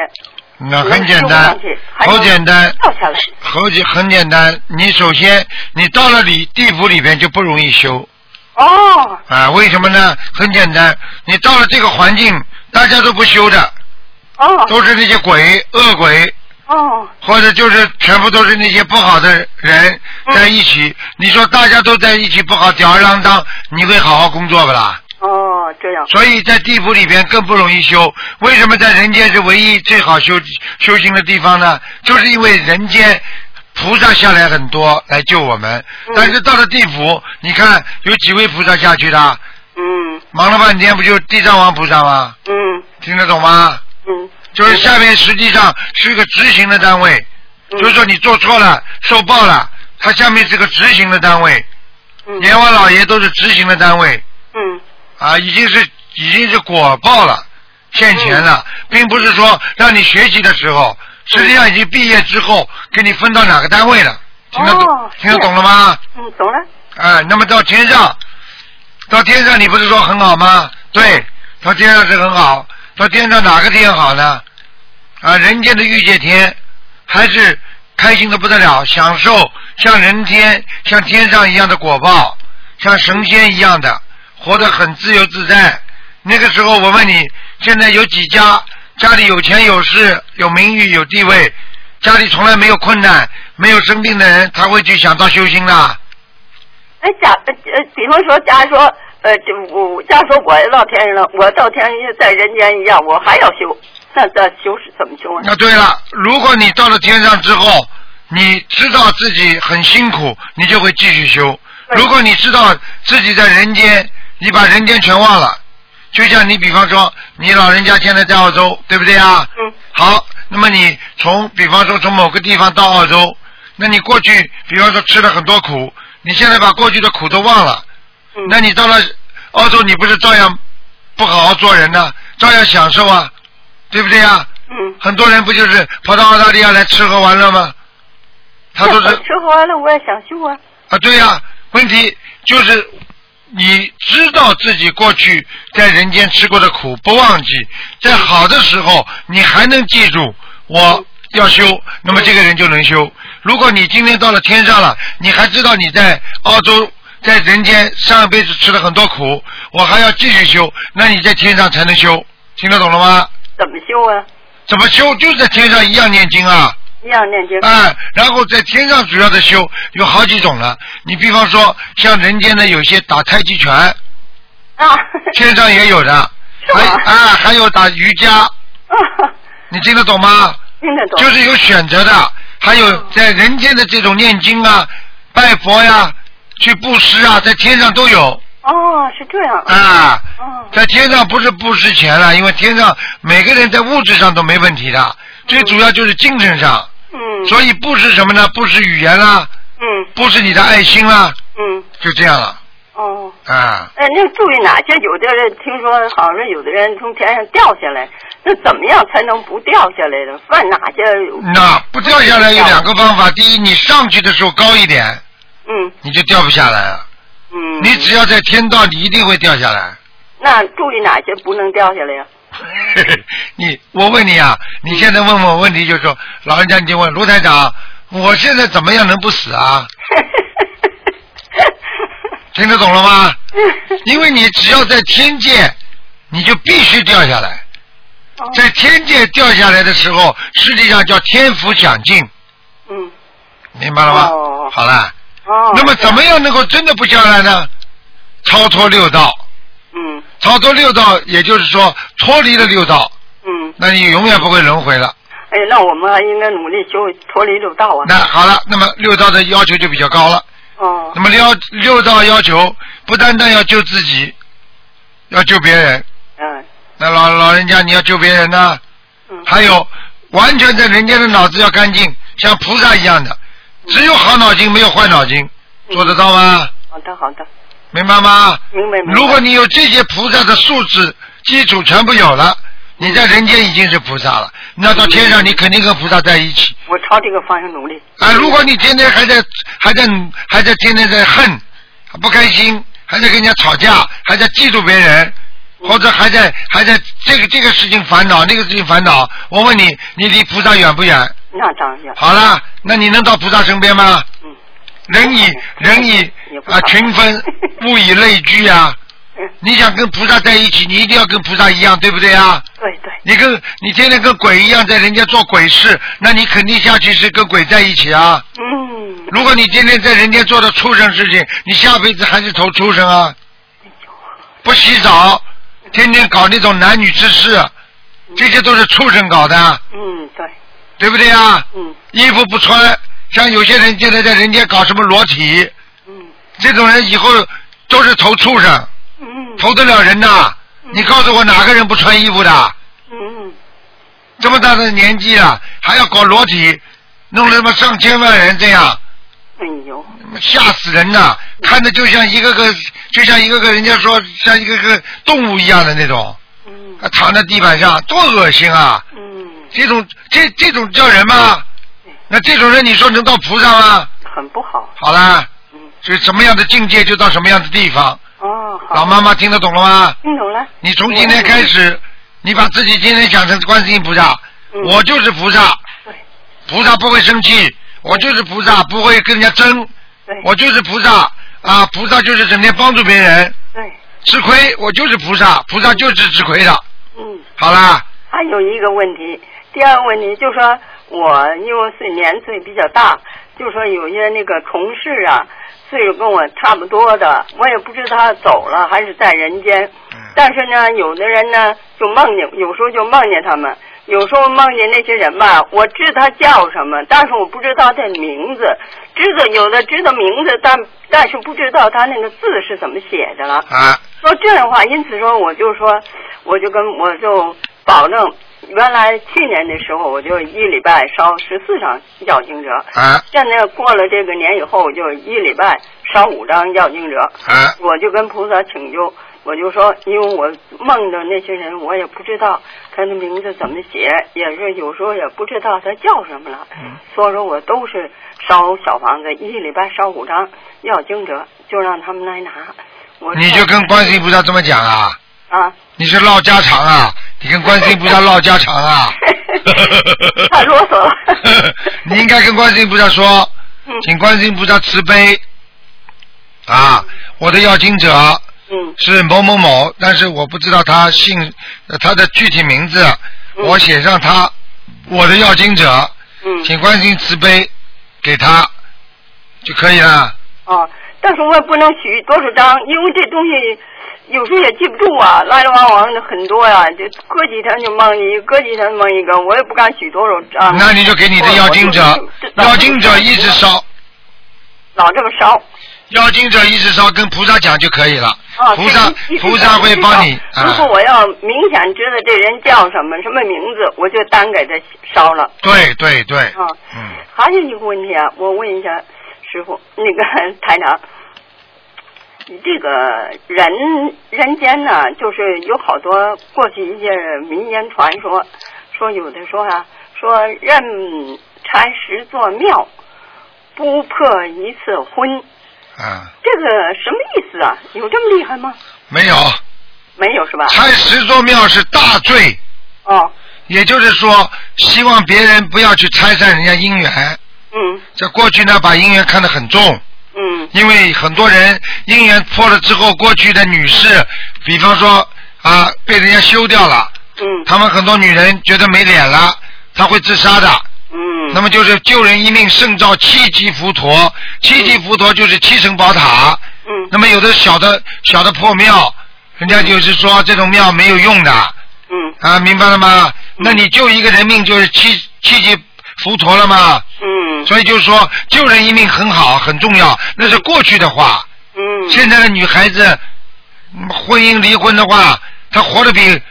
那很简单，好简单，掉下来。很简很简单。你首先，你到了里地府里边就不容易修哦，啊？为什么呢？很简单，你到了这个环境，大家都不修的，哦，都是那些鬼、恶鬼，哦，或者就是全部都是那些不好的人在一起。你说大家都在一起不好，吊儿郎当，你会好好工作不啦？哦，这样。所以在地府里边更不容易修。为什么在人间是唯一最好修修行的地方呢？就是因为人间菩萨下来很多来救我们，嗯但是到了地府，你看有几位菩萨下去的？嗯。忙了半天，不就地藏王菩萨吗？嗯。听得懂吗？嗯。就是下面实际上是一个执行的单位，嗯就是说你做错了受报了，它下面是个执行的单位。嗯阎王老爷都是执行的单位。嗯。啊，已经是已经是果报了，现钱了，嗯并不是说让你学习的时候，实际上已经毕业之后给你分到哪个单位了，听得懂、哦听得懂了吗？嗯，懂了。啊，那么到天上，到天上你不是说很好吗？对，到天上是很好，到天上哪个天好呢？啊，人间的欲界天还是开心的不得了，享受像人天、像天上一样的果报，像神仙一样的，活得很自由自在。那个时候，我问你，现在有几家家里有钱有势、有名誉、有地位，家里从来没有困难、没有生病的人，他会去想到修心的？哎，假呃，呃比方说，假如说，呃，就我假如说我到天上了，我到天上在人间一样，我还要修，那这修是怎么修啊？那对了，如果你到了天上之后，你知道自己很辛苦，你就会继续修。如果你知道自己在人间，你把人间全忘了，就像你比方说，你老人家现在在澳洲，对不对啊？嗯。好，那么你从比方说从某个地方到澳洲，那你过去比方说吃了很多苦，你现在把过去的苦都忘了，嗯那你到了澳洲，你不是照样不好好做人呢？照样享受啊，对不对啊？嗯。很多人不就是跑到澳大利亚来吃喝玩乐吗？他都是吃喝玩乐，我也享受啊。啊，对呀、问题就是你知道自己过去在人间吃过的苦，不忘记，在好的时候你还能记住我要修，那么这个人就能修。如果你今天到了天上了，你还知道你在澳洲。在人间上一辈子吃了很多苦，我还要继续修，那你在天上才能修，听得懂了吗？怎么修啊？怎么修？就是在天上一样念经啊。一样念经。哎，然后在天上主要的修有好几种了。你比方说，像人间的有些打太极拳，啊，天上也有的，*laughs* 还啊还有打瑜伽，*laughs* 你听得懂吗？听得懂。就是有选择的，还有在人间的这种念经啊、拜佛呀、去布施啊，在天上都有哦，是这样。啊。哦。在天上不是布施钱了，因为天上每个人在物质上都没问题的，最主要就是精神上。嗯。所以布施什么呢？布施语言啦，嗯布施你的爱心啦，嗯。就这样了哦。啊。哎，那注意哪些？有的人听说好像是有的人从天上掉下来，那怎么样才能不掉下来呢？犯哪些？那不掉下来有两个方法，第一，你上去的时候高一点，嗯你就掉不下来了。嗯。你只要在天道，你一定会掉下来。那注意哪些不能掉下来呀？*laughs* 你，我问你啊，你现在问我问题，就是说，老人家你就问卢台长，我现在怎么样能不死啊？*laughs* 听得懂了吗？*laughs* 因为你只要在天界，你就必须掉下来。在天界掉下来的时候，实际上叫天福享尽。嗯。明白了吗？哦好了。哦。那么怎么样能够真的不下来呢？超脱六道。嗯。超脱六道，也就是说脱离了六道，嗯。那你永远不会轮回了。哎，那我们还应该努力修脱离六道啊。那好了，那么六道的要求就比较高了。哦。那么六六道要求不单单要救自己，要救别人。嗯。那老老人家你要救别人呢，嗯还有完全在人间的脑子要干净，像菩萨一样的，只有好脑筋没有坏脑筋，做得到吗？好的，好的，明白吗？明白明白。如果你有这些菩萨的素质基础全部有了，你在人间已经是菩萨了。那到天上你肯定跟菩萨在一起。我朝这个方向努力。啊，如果你天天还在还在还在天天在恨，不开心，还在跟人家吵架，还在嫉妒别人，或者还在还在这个这个事情烦恼，那个事情烦恼，我问你，你离菩萨远不远？那当然。好了，那你能到菩萨身边吗？嗯。人以人以啊群分，*laughs* 物以类聚啊。你想跟菩萨在一起，你一定要跟菩萨一样，对不对啊？对对。你跟你天天跟鬼一样，在人家做鬼事，那你肯定下去是跟鬼在一起啊。嗯。如果你天天在人间做的畜生事情，你下辈子还是投畜生啊。不洗澡，天天搞那种男女之事，这些都是畜生搞的，嗯，对。对不对啊？嗯。衣服不穿，像有些人现在在人间搞什么裸体，嗯。这种人以后都是投畜生，嗯。投得了人呐？你告诉我哪个人不穿衣服的？嗯。这么大的年纪了，还要搞裸体，弄了他妈上千万人这样。哎呦。吓死人呐！看着就像一个个，就像一个个人家说像一个个动物一样的那种，嗯，躺在地板上，多恶心啊！嗯，这种这这种叫人吗？那这种人你说能到菩萨吗？很不好。好啦，所以什么样的境界就到什么样的地方。哦，好。老妈妈听得懂了吗？听懂了。你从今天开始，你把自己今天想成观世音菩萨，我就是菩萨。对。菩萨不会生气，我就是菩萨，不会跟人家争。我就是菩萨啊！菩萨就是整天帮助别人。对。吃亏，我就是菩萨，菩萨就是吃亏的。嗯。好啦。还有一个问题，第二个问题就是说我因为岁年岁比较大，就说有些那个同事啊，岁数跟我差不多的，我也不知道他走了还是在人间。但是呢，有的人呢就梦见，有时候就梦见他们，有时候梦见那些人吧，我知他叫什么，但是我不知道他名字，知道有的知道名字，但但是不知道他那个字是怎么写的了。啊。说这样的话，因此说我就说，我就跟我就保证，原来去年的时候我就一礼拜烧十四张要经者，啊。现在过了这个年以后，我就一礼拜烧五张要经者，啊。我就跟菩萨请求。我就说，因为我梦的那些人，我也不知道他的名字怎么写，也是有时候也不知道他叫什么了。嗯所以说我都是烧小房子，一礼拜烧五张要经者，就让他们来拿。我你就跟观世音菩萨这么讲啊？啊。你是唠家常啊？你跟观世音菩萨唠家常啊？*laughs* 太啰嗦了。*laughs* 你应该跟观世音菩萨说，请观世音菩萨慈悲啊！我的要经者嗯是某某某，但是我不知道他姓呃他的具体名字，我写上他我的要经者，嗯请观世音慈悲给他就可以了。哦，但是我也不能许多少张，因为这东西有时候也记不住啊，来来往往的很多呀、就隔几天就梦一个，隔几天梦一个，我也不敢许多少张。那你就给你的要经者要经者一直烧，老这么烧。要经者一直烧，跟菩萨讲就可以了。啊，菩萨菩萨会帮你如果啊。我要明显知道这人叫什么什么名字，我就单给他烧了。对对对，啊，嗯，还有一个问题啊，我问一下师傅，那个 *laughs* 台长，这个人人间呢，就是有好多过去一些民间传说，说有的说啊，说任拆十座庙，不破一次婚，啊，这个什么意思啊？有这么厉害吗？没有，没有是吧？拆十座庙是大罪。哦。也就是说，希望别人不要去拆散人家姻缘。嗯。在过去呢，把姻缘看得很重。嗯。因为很多人姻缘破了之后，过去的女士，比方说啊，被人家休掉了。嗯。他们很多女人觉得没脸了，她会自杀的。嗯。那么就是救人一命胜造七级浮屠，七级浮屠就是七层宝塔。嗯。那么有的小的小的破庙，人家就是说这种庙没有用的。嗯。啊，明白了吗？那你救一个人命就是七七级浮屠了吗？嗯。所以就是说救人一命很好很重要，那是过去的话。嗯。现在的女孩子，嗯婚姻离婚的话，她活得比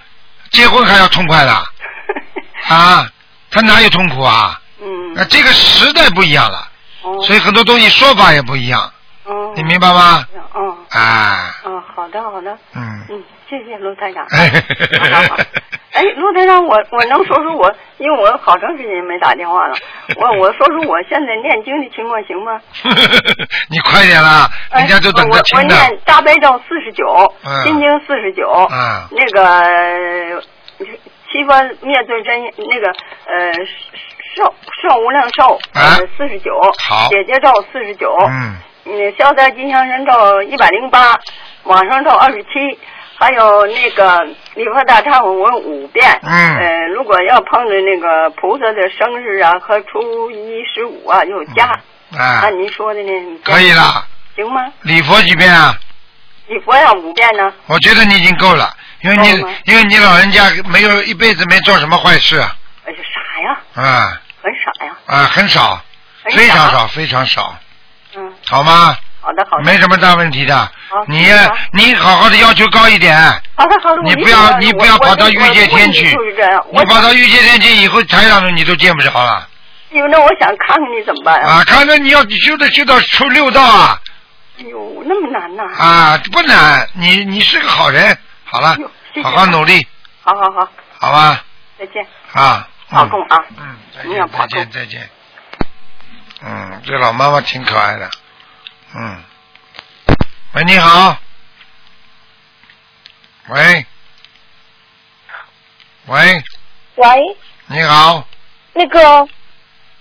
结婚还要痛快了。*laughs* 啊，她哪有痛苦啊？嗯。那这个时代不一样了，哦。所以很多东西说法也不一样。哦。你明白吗？哦。啊，哦，好的好的。嗯。嗯，谢谢卢台长。哎 *laughs* *laughs* 好好好哎，陆台长，我我能说说我，因为我好长时间没打电话了，*laughs* 我我说说我现在念经的情况行吗？*laughs* 你快点啦，人家都等哎我我。念大悲咒四十九嗯，心经四十九，嗯那个七佛灭罪真那个呃寿寿无量寿呃四十九，好姐姐咒四十九，嗯，嗯，消灾吉祥神咒一百零八，往生咒二十七，还有那个礼佛大忏悔文五遍。嗯呃，如果要碰着那个菩萨的生日啊和初一十五啊，就加。啊按您说的呢，可以了。行吗？礼佛几遍啊？礼佛要五遍呢。我觉得你已经够了，因为你因为你老人家没有一辈子没做什么坏事啊，哎呀，傻呀，啊很少呀。啊很少非常少，非常少，嗯，好吗？好的好的。没什么大问题的。你你好好的要求高一点，好的好的，你不要你不要我跑到我御界天去我跑到御界天去以后，台上的你都见不着了那我想看看你怎么办啊！看着你要修的修到出六道啊哎呦，那么难呐！啊，不难，你你是个好人，好了好好努力，好好好，好吧？再见。啊，嗯保重啊！嗯，再见，再见。嗯，这老妈妈挺可爱的。嗯，喂，你好。喂，喂，喂，你好。那个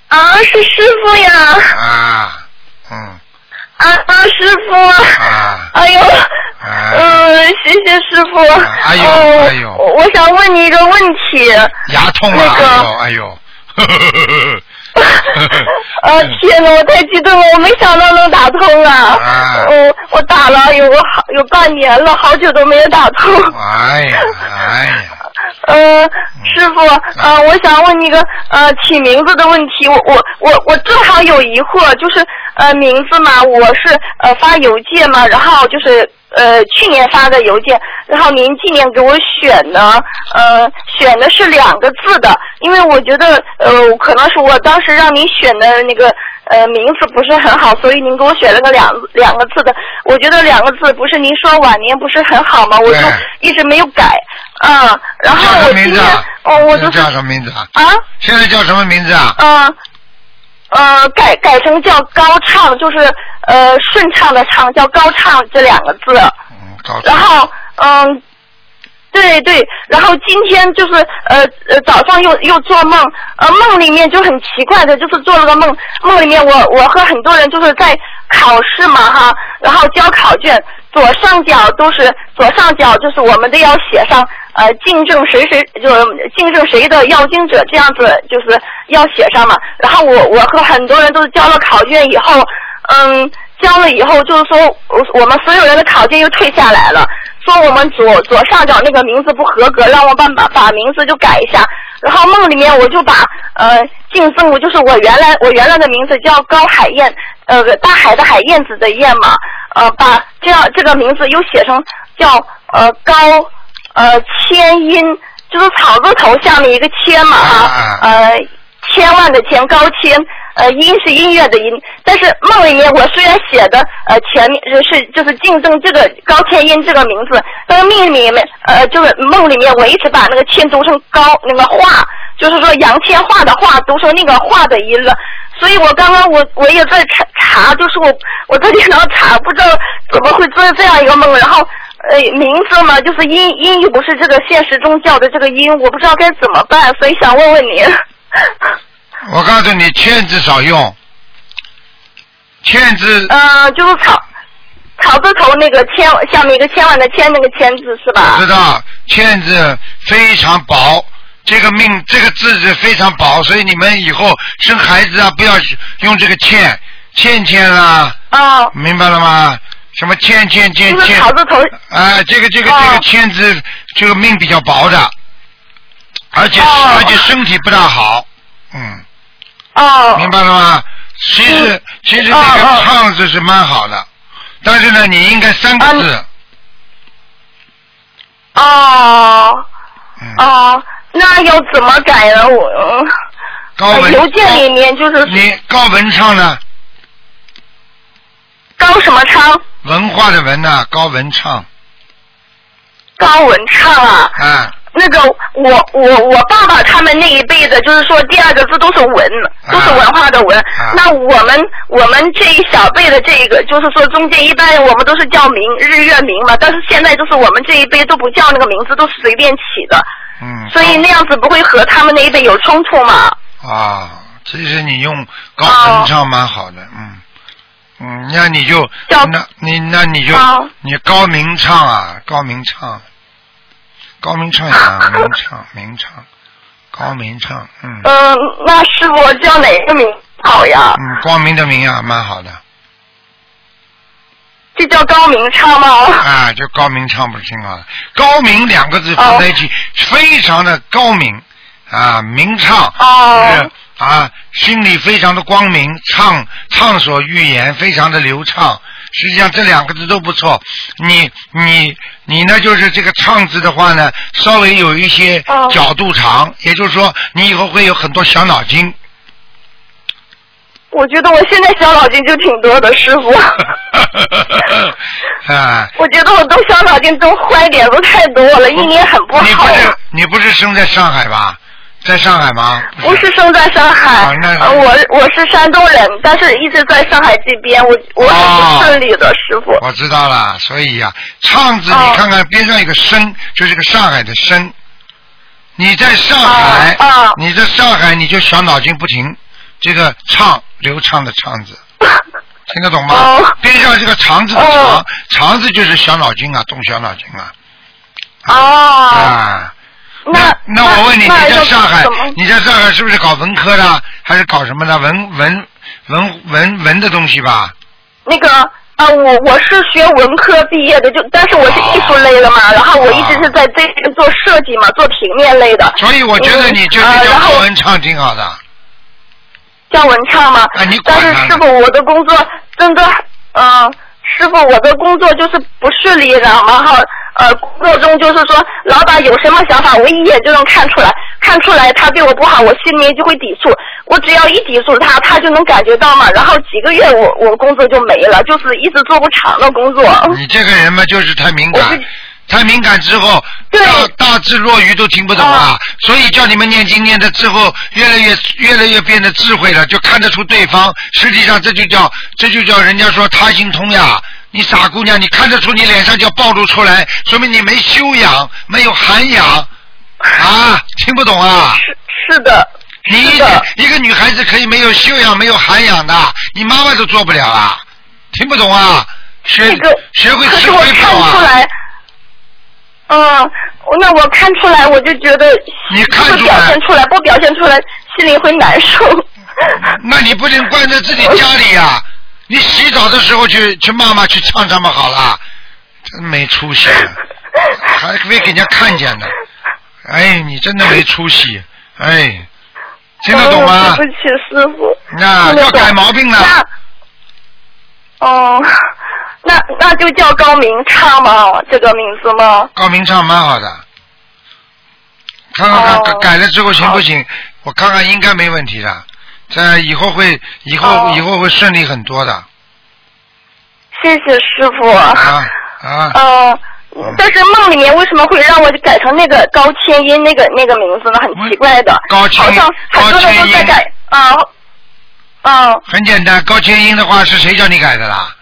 啊，是师傅呀！啊，嗯，啊啊，师傅！啊，哎呦，啊，嗯，谢谢师傅。哎呦哦哎呦我我想问你一个问题。牙痛啊！那个哎呦，哎呦。*laughs* 呃，*laughs* 天哪，我太激动了，我没想到能打通啊！我嗯，我打了有个好有半年了，好久都没有打通。哎呀，哎呀，呃，师傅，呃，我想问你个呃起名字的问题，我我我我正好有疑惑，就是呃名字嘛，我是呃发邮件嘛，然后就是呃去年发的邮件，然后您今年给我选呢，呃选的是两个字的，因为我觉得呃可能是我当时让您选的那个呃名字不是很好，所以您给我选了个两两个字的，我觉得两个字不是您说晚年不是很好吗？我就一直没有改。嗯，然后我今天我就是叫什么名字啊？啊，现在叫什么名字啊？嗯呃，改改成叫高唱，就是呃顺畅的唱，叫高唱这两个字。嗯，高然后嗯，对对，然后今天就是呃呃早上又又做梦，呃梦里面就很奇怪的，就是做了个梦，梦里面我我和很多人就是在考试嘛哈，然后交考卷，左上角都是左上角就是我们都要写上呃竞争谁谁就竞争谁的要经者这样子就是要写上嘛，然后我我和很多人都是交了考卷以后。嗯，交了以后，就是说我我们所有人的考卷又退下来了，说我们左左上角那个名字不合格，让我把把把名字就改一下。然后梦里面我就把呃晋升，我就是我原来我原来的名字叫高海燕，呃大海的海燕子的燕嘛，呃把这样这个名字又写成叫呃高呃千音，就是草字头下面一个千嘛啊呃千万的千高千。呃，音是音乐的音，但是梦里面我虽然写的呃前面是就是竞争这个高千音这个名字，但是命里面呃就是梦里面我一直把那个千读成高那个画，就是说杨千画的画读成那个画的音了，所以我刚刚我我也在查查，就是我我在电脑查，不知道怎么会做这样一个梦，然后呃名字嘛就是音音又不是这个现实中叫的这个音，我不知道该怎么办，所以想问问您。我告诉你，欠字少用，欠字。呃，就是草草字头那个千，下面一个千万的千那个千字是吧？知道，欠字非常薄，这个命这个字是非常薄，所以你们以后生孩子啊，不要用这个欠欠欠啊。哦。明白了吗？什么欠欠欠欠？草字头。啊，这个这个这个欠字，这个命比较薄的，而且而且身体不大好，嗯。哦。明白了吗？其实其实这个唱字是蛮好的，但是呢，你应该三个字。哦。哦，那要怎么改呢？我。高文。邮件里面就是。你高文畅呢？高什么昌？文化的文呐，高文畅。高文畅啊。啊。那个我我我爸爸他们那一辈的，就是说第二个字都是文，都是文化的文。那我们我们这一小辈的这个，就是说中间一般我们都是叫名日月明嘛，但是现在就是我们这一辈都不叫那个名字，都是随便起的。嗯。所以那样子不会和他们那一辈有冲突嘛？啊，其实你用高文唱蛮好的，嗯嗯，那你就那你那你就你高明唱啊，高明畅。高明畅呀，*laughs* 明畅，明畅，高明畅，嗯。嗯，那师傅叫哪个名好呀？嗯，光明的明啊，蛮好的。这叫高明畅吗？啊，就高明畅不是挺好的？高明两个字放在一起，非常的高明啊，明畅。哦。啊，心里非常的光明，畅畅所欲言，非常的流畅。实际上这两个字都不错。你你你呢？就是这个“唱”字的话呢，稍微有一些角度长，也就是说，你以后会有很多小脑筋。我觉得我现在小脑筋就挺多的，师傅。*laughs* 啊。我觉得我动小脑筋动坏点子太多了，一年很不好。你不是你不是生在上海吧？在上海吗？不是生在上海，我我是山东人，但是一直在上海这边，我我很不顺利的师傅。我知道了，所以呀，唱字你看看边上有个申，就是个上海的生。你在上海，你在上海你就小脑筋不停，这个唱流畅的唱字，*laughs* 听得懂吗？边上这个肠子的长，长字就是小脑筋啊，动小脑筋啊。哦。啊。那那我问你，你在上海，你在上海是不是搞文科的，还是搞什么的文文文文文的东西吧？那个啊，我我是学文科毕业的，就但是我是艺术类的嘛，然后我一直是在这边做设计嘛，做平面类的。所以我觉得你就是叫高文畅挺好的。叫文畅吗？啊，你但是师傅，我的工作真的，嗯。师傅，我的工作就是不顺利，然后呃，工作中就是说，老板有什么想法，我一眼就能看出来，看出来他对我不好，我心里面就会抵触。我只要一抵触他，他就能感觉到嘛。然后几个月，我我工作就没了，就是一直做不长的工作。你这个人嘛，就是太敏感，太敏感之后，大大智若愚都听不懂啊。所以叫你们念经念的之后，越来越越来越变得智慧了，就看得出对方。实际上这就叫这就叫人家说他心通呀。你傻姑娘，你看得出你脸上就暴露出来，说明你没修养，没有涵养啊！听不懂啊？是是的。你一个一个女孩子可以没有修养、没有涵养的，你妈妈都做不了啊！听不懂啊？学学会吃亏跑啊！嗯，那我看出来，我就觉得你看不表现出来，不表现出来，心里会难受。那你不能关在自己家里呀？你洗澡的时候去去骂骂去唱唱嘛好了，真没出息，*laughs* 还非给人家看见呢，哎，你真的没出息，哎，听得懂吗？对不起，师傅。那要改毛病了。哦，那那就叫高明畅吗？这个名字吗？高明畅蛮好的，看看看、哦改了之后行不行？我看看应该没问题的，这以后会以后、哦以后会顺利很多的谢谢师傅。啊啊！呃，但是梦里面为什么会让我改成那个高千音那个那个名字呢？很奇怪的，高千好像很多人都在改啊。啊，很简单，高千音的话是谁叫你改的啦？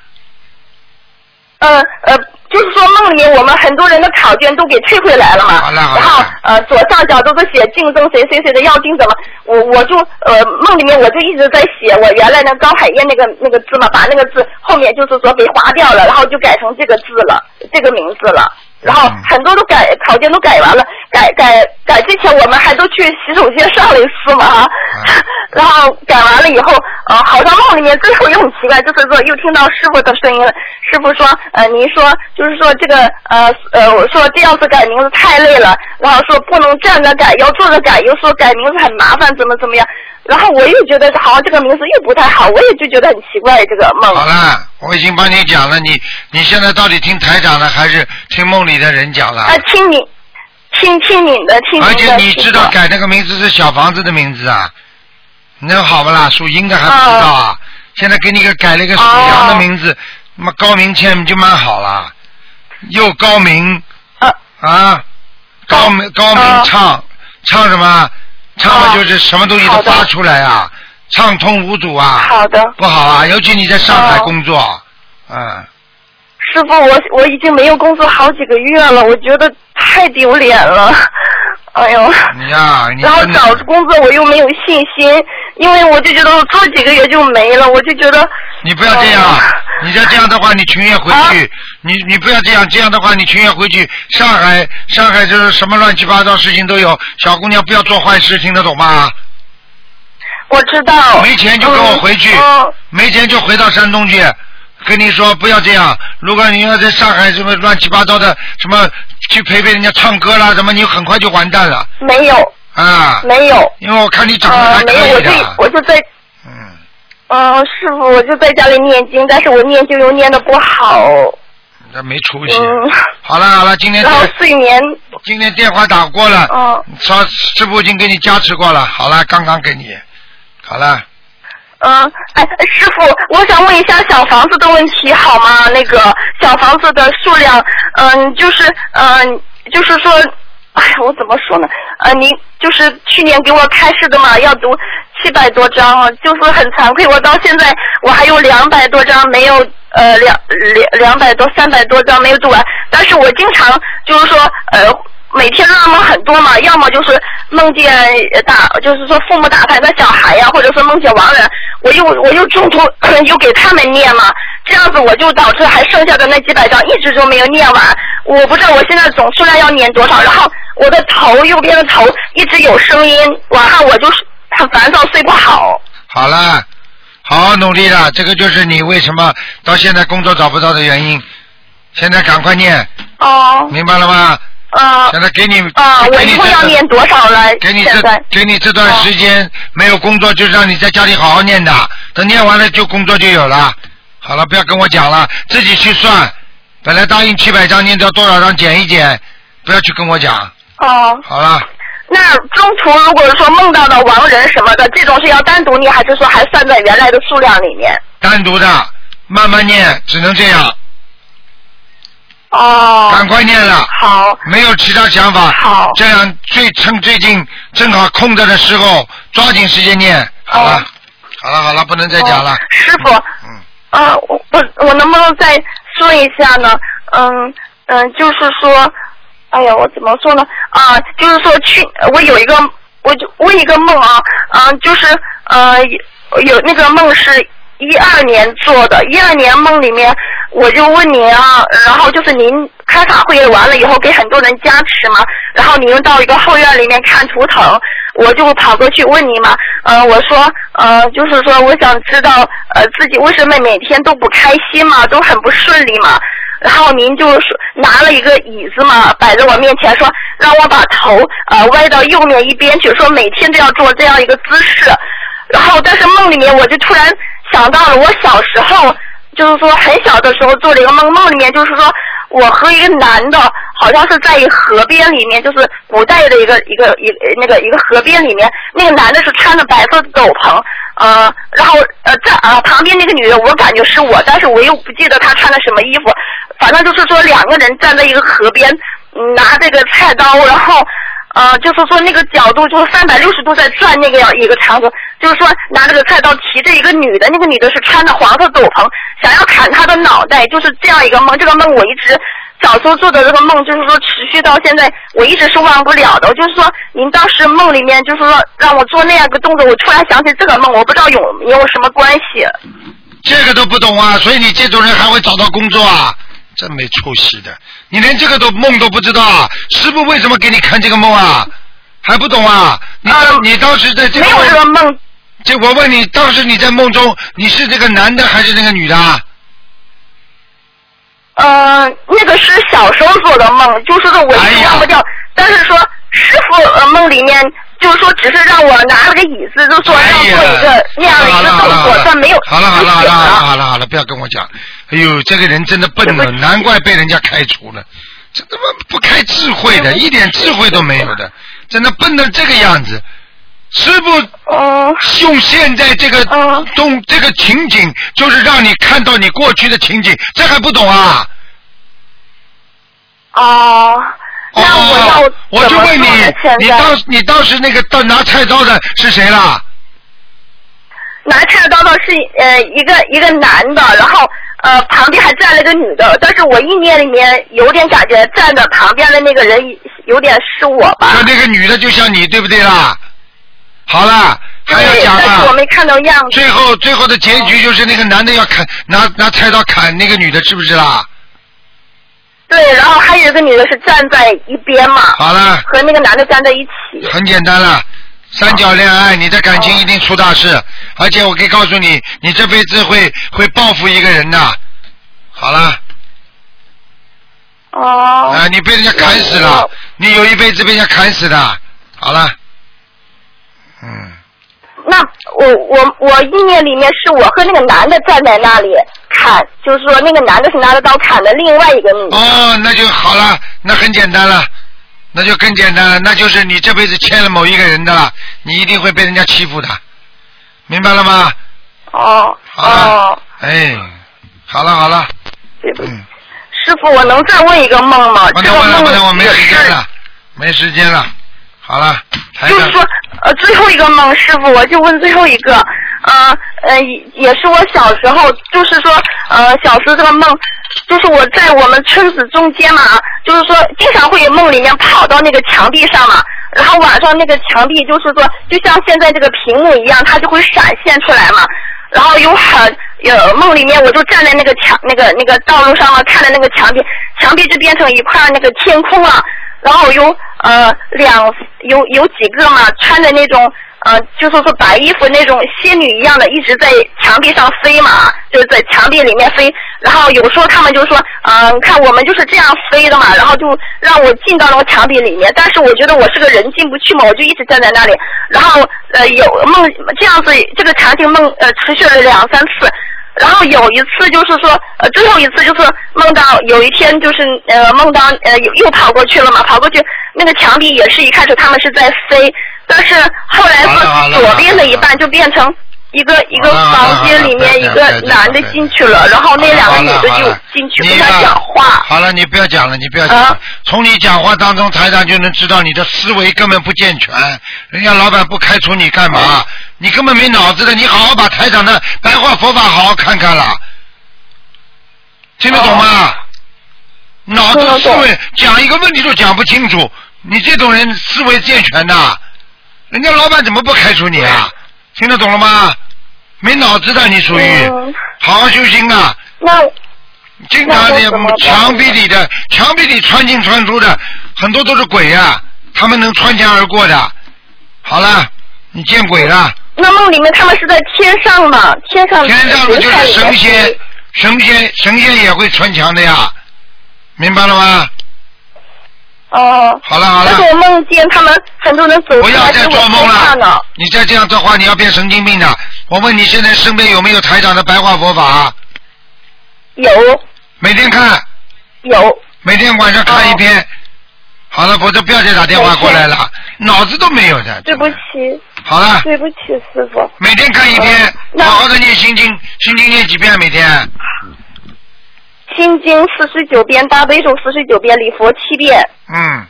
呃呃，就是说梦里面我们很多人的考卷都给退回来了嘛，好了好了然后呃左上角都是写竞争谁谁谁的要经怎么，我我就呃梦里面我就一直在写我原来那高海燕那个那个字嘛，把那个字后面就是说给划掉了，然后就改成这个字了，这个名字了。然后很多都改考卷都改完了，改改改之前我们还都去洗手间上了一次嘛，*laughs* 然后改完了以后，呃，好像梦里面最后又很奇怪，就是说又听到师傅的声音了。师傅说，呃，您说就是说这个呃呃，我说这样子改名字太累了，然后说不能站着改，要坐着改，又说改名字很麻烦，怎么怎么样。然后我又觉得好像这个名字又不太好，我也就觉得很奇怪这个梦。好了，我已经帮你讲了，你你现在到底听台长的还是听梦里的人讲了？啊，听你听听你的，听。而且你知道改那个名字是小房子的名字啊，那好不啦？属阴的还不知道啊？现在给你个改了一个属羊的名字，那么高明谦就蛮好了，又高明啊，高明高明畅唱什么？唱的就是什么东西都发出来啊，畅通无阻啊。好的。不好啊，尤其你在上海工作，嗯。师傅，我我已经没有工作好几个月了，我觉得太丢脸了。哎呦，你呀，你然后找工作我又没有信心，因为我就觉得我做几个月就没了，我就觉得你不要这样，你再这样的话，你情愿回去，你你不要这样，这样的话你情愿回去。上海上海就是什么乱七八糟事情都有，小姑娘不要做坏事，听得懂吗？我知道。没钱就跟我回去，没钱就回到山东去。跟你说不要这样，如果你要在上海什么乱七八糟的什么去陪陪人家唱歌啦什么，你很快就完蛋了没有啊！没有。因为我看你长得还可呃没有，我就。我就在。嗯。嗯师傅，我就在家里念经，但是我念经又念的不好。那没出息。嗯。好了好了，今天然后睡眠。今天电话打过了，嗯。说师傅已经给你加持过了，好了，刚刚给你，好了。嗯，哎，师傅，我想问一下小房子的问题好吗？那个小房子的数量，嗯，就是嗯，就是说，哎呀，我怎么说呢？呃，您就是去年给我开示的嘛，要读七百多章，啊就是很惭愧，我到现在我还有两百多章没有，呃，两两两百多、三百多章没有读完，但是我经常就是说，呃。每天噩梦很多嘛，要么就是梦见呃打，就是说父母打牌的小孩呀，或者说梦见亡人，我又我又中途 *coughs* 又给他们念嘛，这样子我就导致还剩下的那几百张一直就没有念完，我不知道我现在总数量要念多少，然后我的头右边的头一直有声音，晚上我就是很烦躁，睡不好。好了，好好努力了，这个就是你为什么到现在工作找不到的原因。现在赶快念，哦。明白了吗？啊。现在给你啊，我一共要念多少来？给你这给你这段时间没有工作，就让你在家里好好念的，等念完了就工作就有了。好了，不要跟我讲了，自己去算。本来答应七百张，念掉多少张减一减，不要去跟我讲。哦。好了，那中途如果说梦到的亡人什么的，这种是要单独念，还是说还算在原来的数量里面？单独的，慢慢念，只能这样。哦。赶快念了。好。没有其他想法。好。这样最趁最近正好空着的时候，抓紧时间念。好了，好了，好了，不能再讲了。哦师傅。嗯。啊，我我我能不能再说一下呢？嗯嗯，就是说，哎呀，我怎么说呢？啊，就是说去，我有一个，我就问一个梦啊，啊，就是呃有有那个梦是一二年做的，一二年梦里面，我就问您啊，然后就是您开法会完了以后给很多人加持嘛，然后您到一个后院里面看图腾，我就跑过去问您嘛，呃，我说呃，就是说我想知道呃自己为什么每天都不开心嘛，都很不顺利嘛。然后您就说拿了一个椅子嘛，摆在我面前说让我把头呃歪到右面一边去，说每天都要做这样一个姿势。然后但是梦里面我就突然想到了我小时候，就是说很小的时候做了一个梦，梦里面就是说我和一个男的，好像是在一河边里面，就是古代的一个一个一那个一个河边里面，那个男的是穿着白色斗篷，呃，然后呃在啊旁边那个女的我感觉是我，但是我又不记得她穿的什么衣服，反正就是说两个人站在一个河边，拿这个菜刀，然后。呃，就是说那个角度就是三百六十度在转那个样一个场景，就是说拿这个菜刀提着一个女的，那个女的是穿着黄色斗篷，想要砍她的脑袋，就是这样一个梦。这个梦我一直小时候做的这个梦，就是说持续到现在，我一直是忘不了的。就是说您当时梦里面就是说让我做那样一个动作，我突然想起这个梦，我不知道有有什么关系。这个都不懂啊，所以你这种人还会找到工作啊？真没出息的，你连这个都梦都不知道啊！师傅为什么给你看这个梦啊？还不懂啊？你当、你当时在这个没有这个梦。这我问你，当时你在梦中，你是这个男的还是那个女的啊？呃，那个是小时候做的梦，就是说我一直忘不掉。但是说师傅呃梦里面就是说只是让我拿了个椅子，就说让做一个那样的一个动作，但没有好了好了好了好了好了好了，不要跟我讲。哎呦，这个人真的笨了，难怪被人家开除了。这他妈不开智慧的，一点智慧都没有的，真的笨成这个样子。师傅用现在这个动这个情景，就是让你看到你过去的情景，这还不懂啊？哦，那我要哦我就问你，你当你当时那个到拿菜刀的是谁啦？拿菜刀的是呃一个一个男的，然后呃旁边还站了个女的，但是我意念里面有点感觉站的旁边的那个人有点是我吧。那那个女的就像你，对不对啦？好了，还要讲但是我啊？没看到样子。最后最后的结局就是那个男的要砍拿拿菜刀砍那个女的，是不是啦？对，然后还有一个女的是站在一边嘛，好了，和那个男的站在一起。很简单了，三角恋爱，你的感情一定出大事，而且我可以告诉你，你这辈子会会报复一个人的。好了，哦。啊，你被人家砍死了，你有一辈子被人家砍死的。好了，嗯，那我我我意念里面是我和那个男的站在那里砍，就是说那个男的是拿着刀砍的另外一个女的。哦，那就好了，那很简单了，那就更简单了，那就是你这辈子欠了某一个人的了，你一定会被人家欺负的，明白了吗？哦好了，哦，哎，好了好了，嗯，师傅，我能再问一个梦吗？不能不能这个梦不能，我没时间了，没时间了，好了，就是说，呃，最后一个梦，师傅，我就问最后一个，呃呃，也是我小时候，就是说，呃，小时候这个梦，就是我在我们村子中间嘛，就是说，经常会有梦里面跑到那个墙壁上嘛，然后晚上那个墙壁就是说，就像现在这个屏幕一样，它就会闪现出来嘛。然后有很有梦里面，我就站在那个墙那个那个道路上嘛，看着那个墙壁，墙壁就变成一块那个天空了。然后有呃两有有几个嘛，穿着那种呃就是说白衣服那种仙女一样的，一直在墙壁上飞嘛，就是在墙壁里面飞。然后有时候他们就说，嗯、看我们就是这样飞的嘛，然后就让我进到那个墙壁里面。但是我觉得我是个人进不去嘛，我就一直站在那里。然后呃有梦这样子这个场景梦呃持续了两三次。然后有一次就是说，呃，最后一次就是梦到有一天就是呃梦到呃又又跑过去了嘛，跑过去那个墙壁也是一开始他们是在飞，但是后来是左边的一半就变成一个一个房间里面一个男的进去了，然后那两个女的就进去跟他讲话。好了，你不要讲了，你不要讲啊了。从你讲话当中，台长就能知道你的思维根本不健全。人家老板不开除你干嘛？你根本没脑子的。你好好把台长的白话佛法好好看看了，听得懂吗？脑子思维讲一个问题都讲不清楚，你这种人思维健全的，人家老板怎么不开除你啊？听得懂了吗？没脑子的你属于，好好修心啊！那经常的墙壁里的墙壁里穿进穿出的很多都是鬼呀、他们能穿墙而过的。好了，你见鬼了！那梦里面他们是在天上嘛？天上天上的就是神仙，神仙神仙也会穿墙的呀，明白了吗？哦。好了好了但是我梦见他们很多人走不要再做梦了。你再这样的话，你要变神经病的。我问你现在身边有没有台长的白话佛法？有每天看。有。每天晚上看一篇。好了，否则不要再打电话过来了，脑子都没有的。对不起。好了对不起，师傅。每天看一篇，好好的念心经，心经念几遍每天？心经四十九遍，大悲咒四十九遍，礼佛七遍。嗯，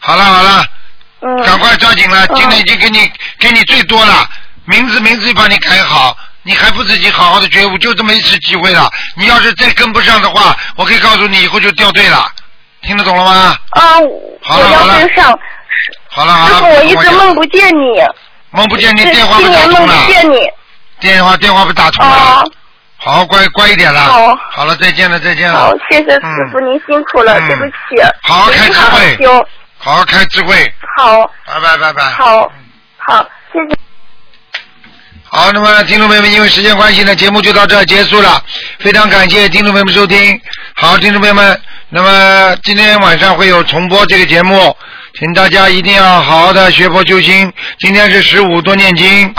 好了好了，嗯。赶快抓紧了，今天已经给你给你最多了，名字名字帮你改好，你还不自己好好的觉悟，就这么一次机会了。你要是再跟不上的话，我可以告诉你，以后就掉队了。听得懂了吗？啊，我要跟上。好了好了，师傅，我一直梦不见你。梦不见你，电话不打通了不，见你。电话电话不打通了，哦好好乖乖一点了。好好了，再见了再见了。好，谢谢师傅，您辛苦了，嗯对不起。好好开智慧好好开智慧，好，拜拜拜拜。好，好，谢谢。好，那么听众朋友们，因为时间关系呢，节目就到这儿结束了。非常感谢听众朋友们收听。好，听众朋友们，那么今天晚上会有重播这个节目，请大家一定要好好的学佛修心。今天是十五多念经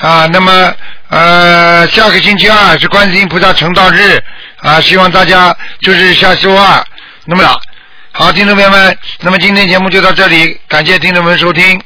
啊，那么呃，下个星期二是观世音菩萨成道日啊，希望大家就是下周二。那么好，听众朋友们，那么今天节目就到这里，感谢听众们收听。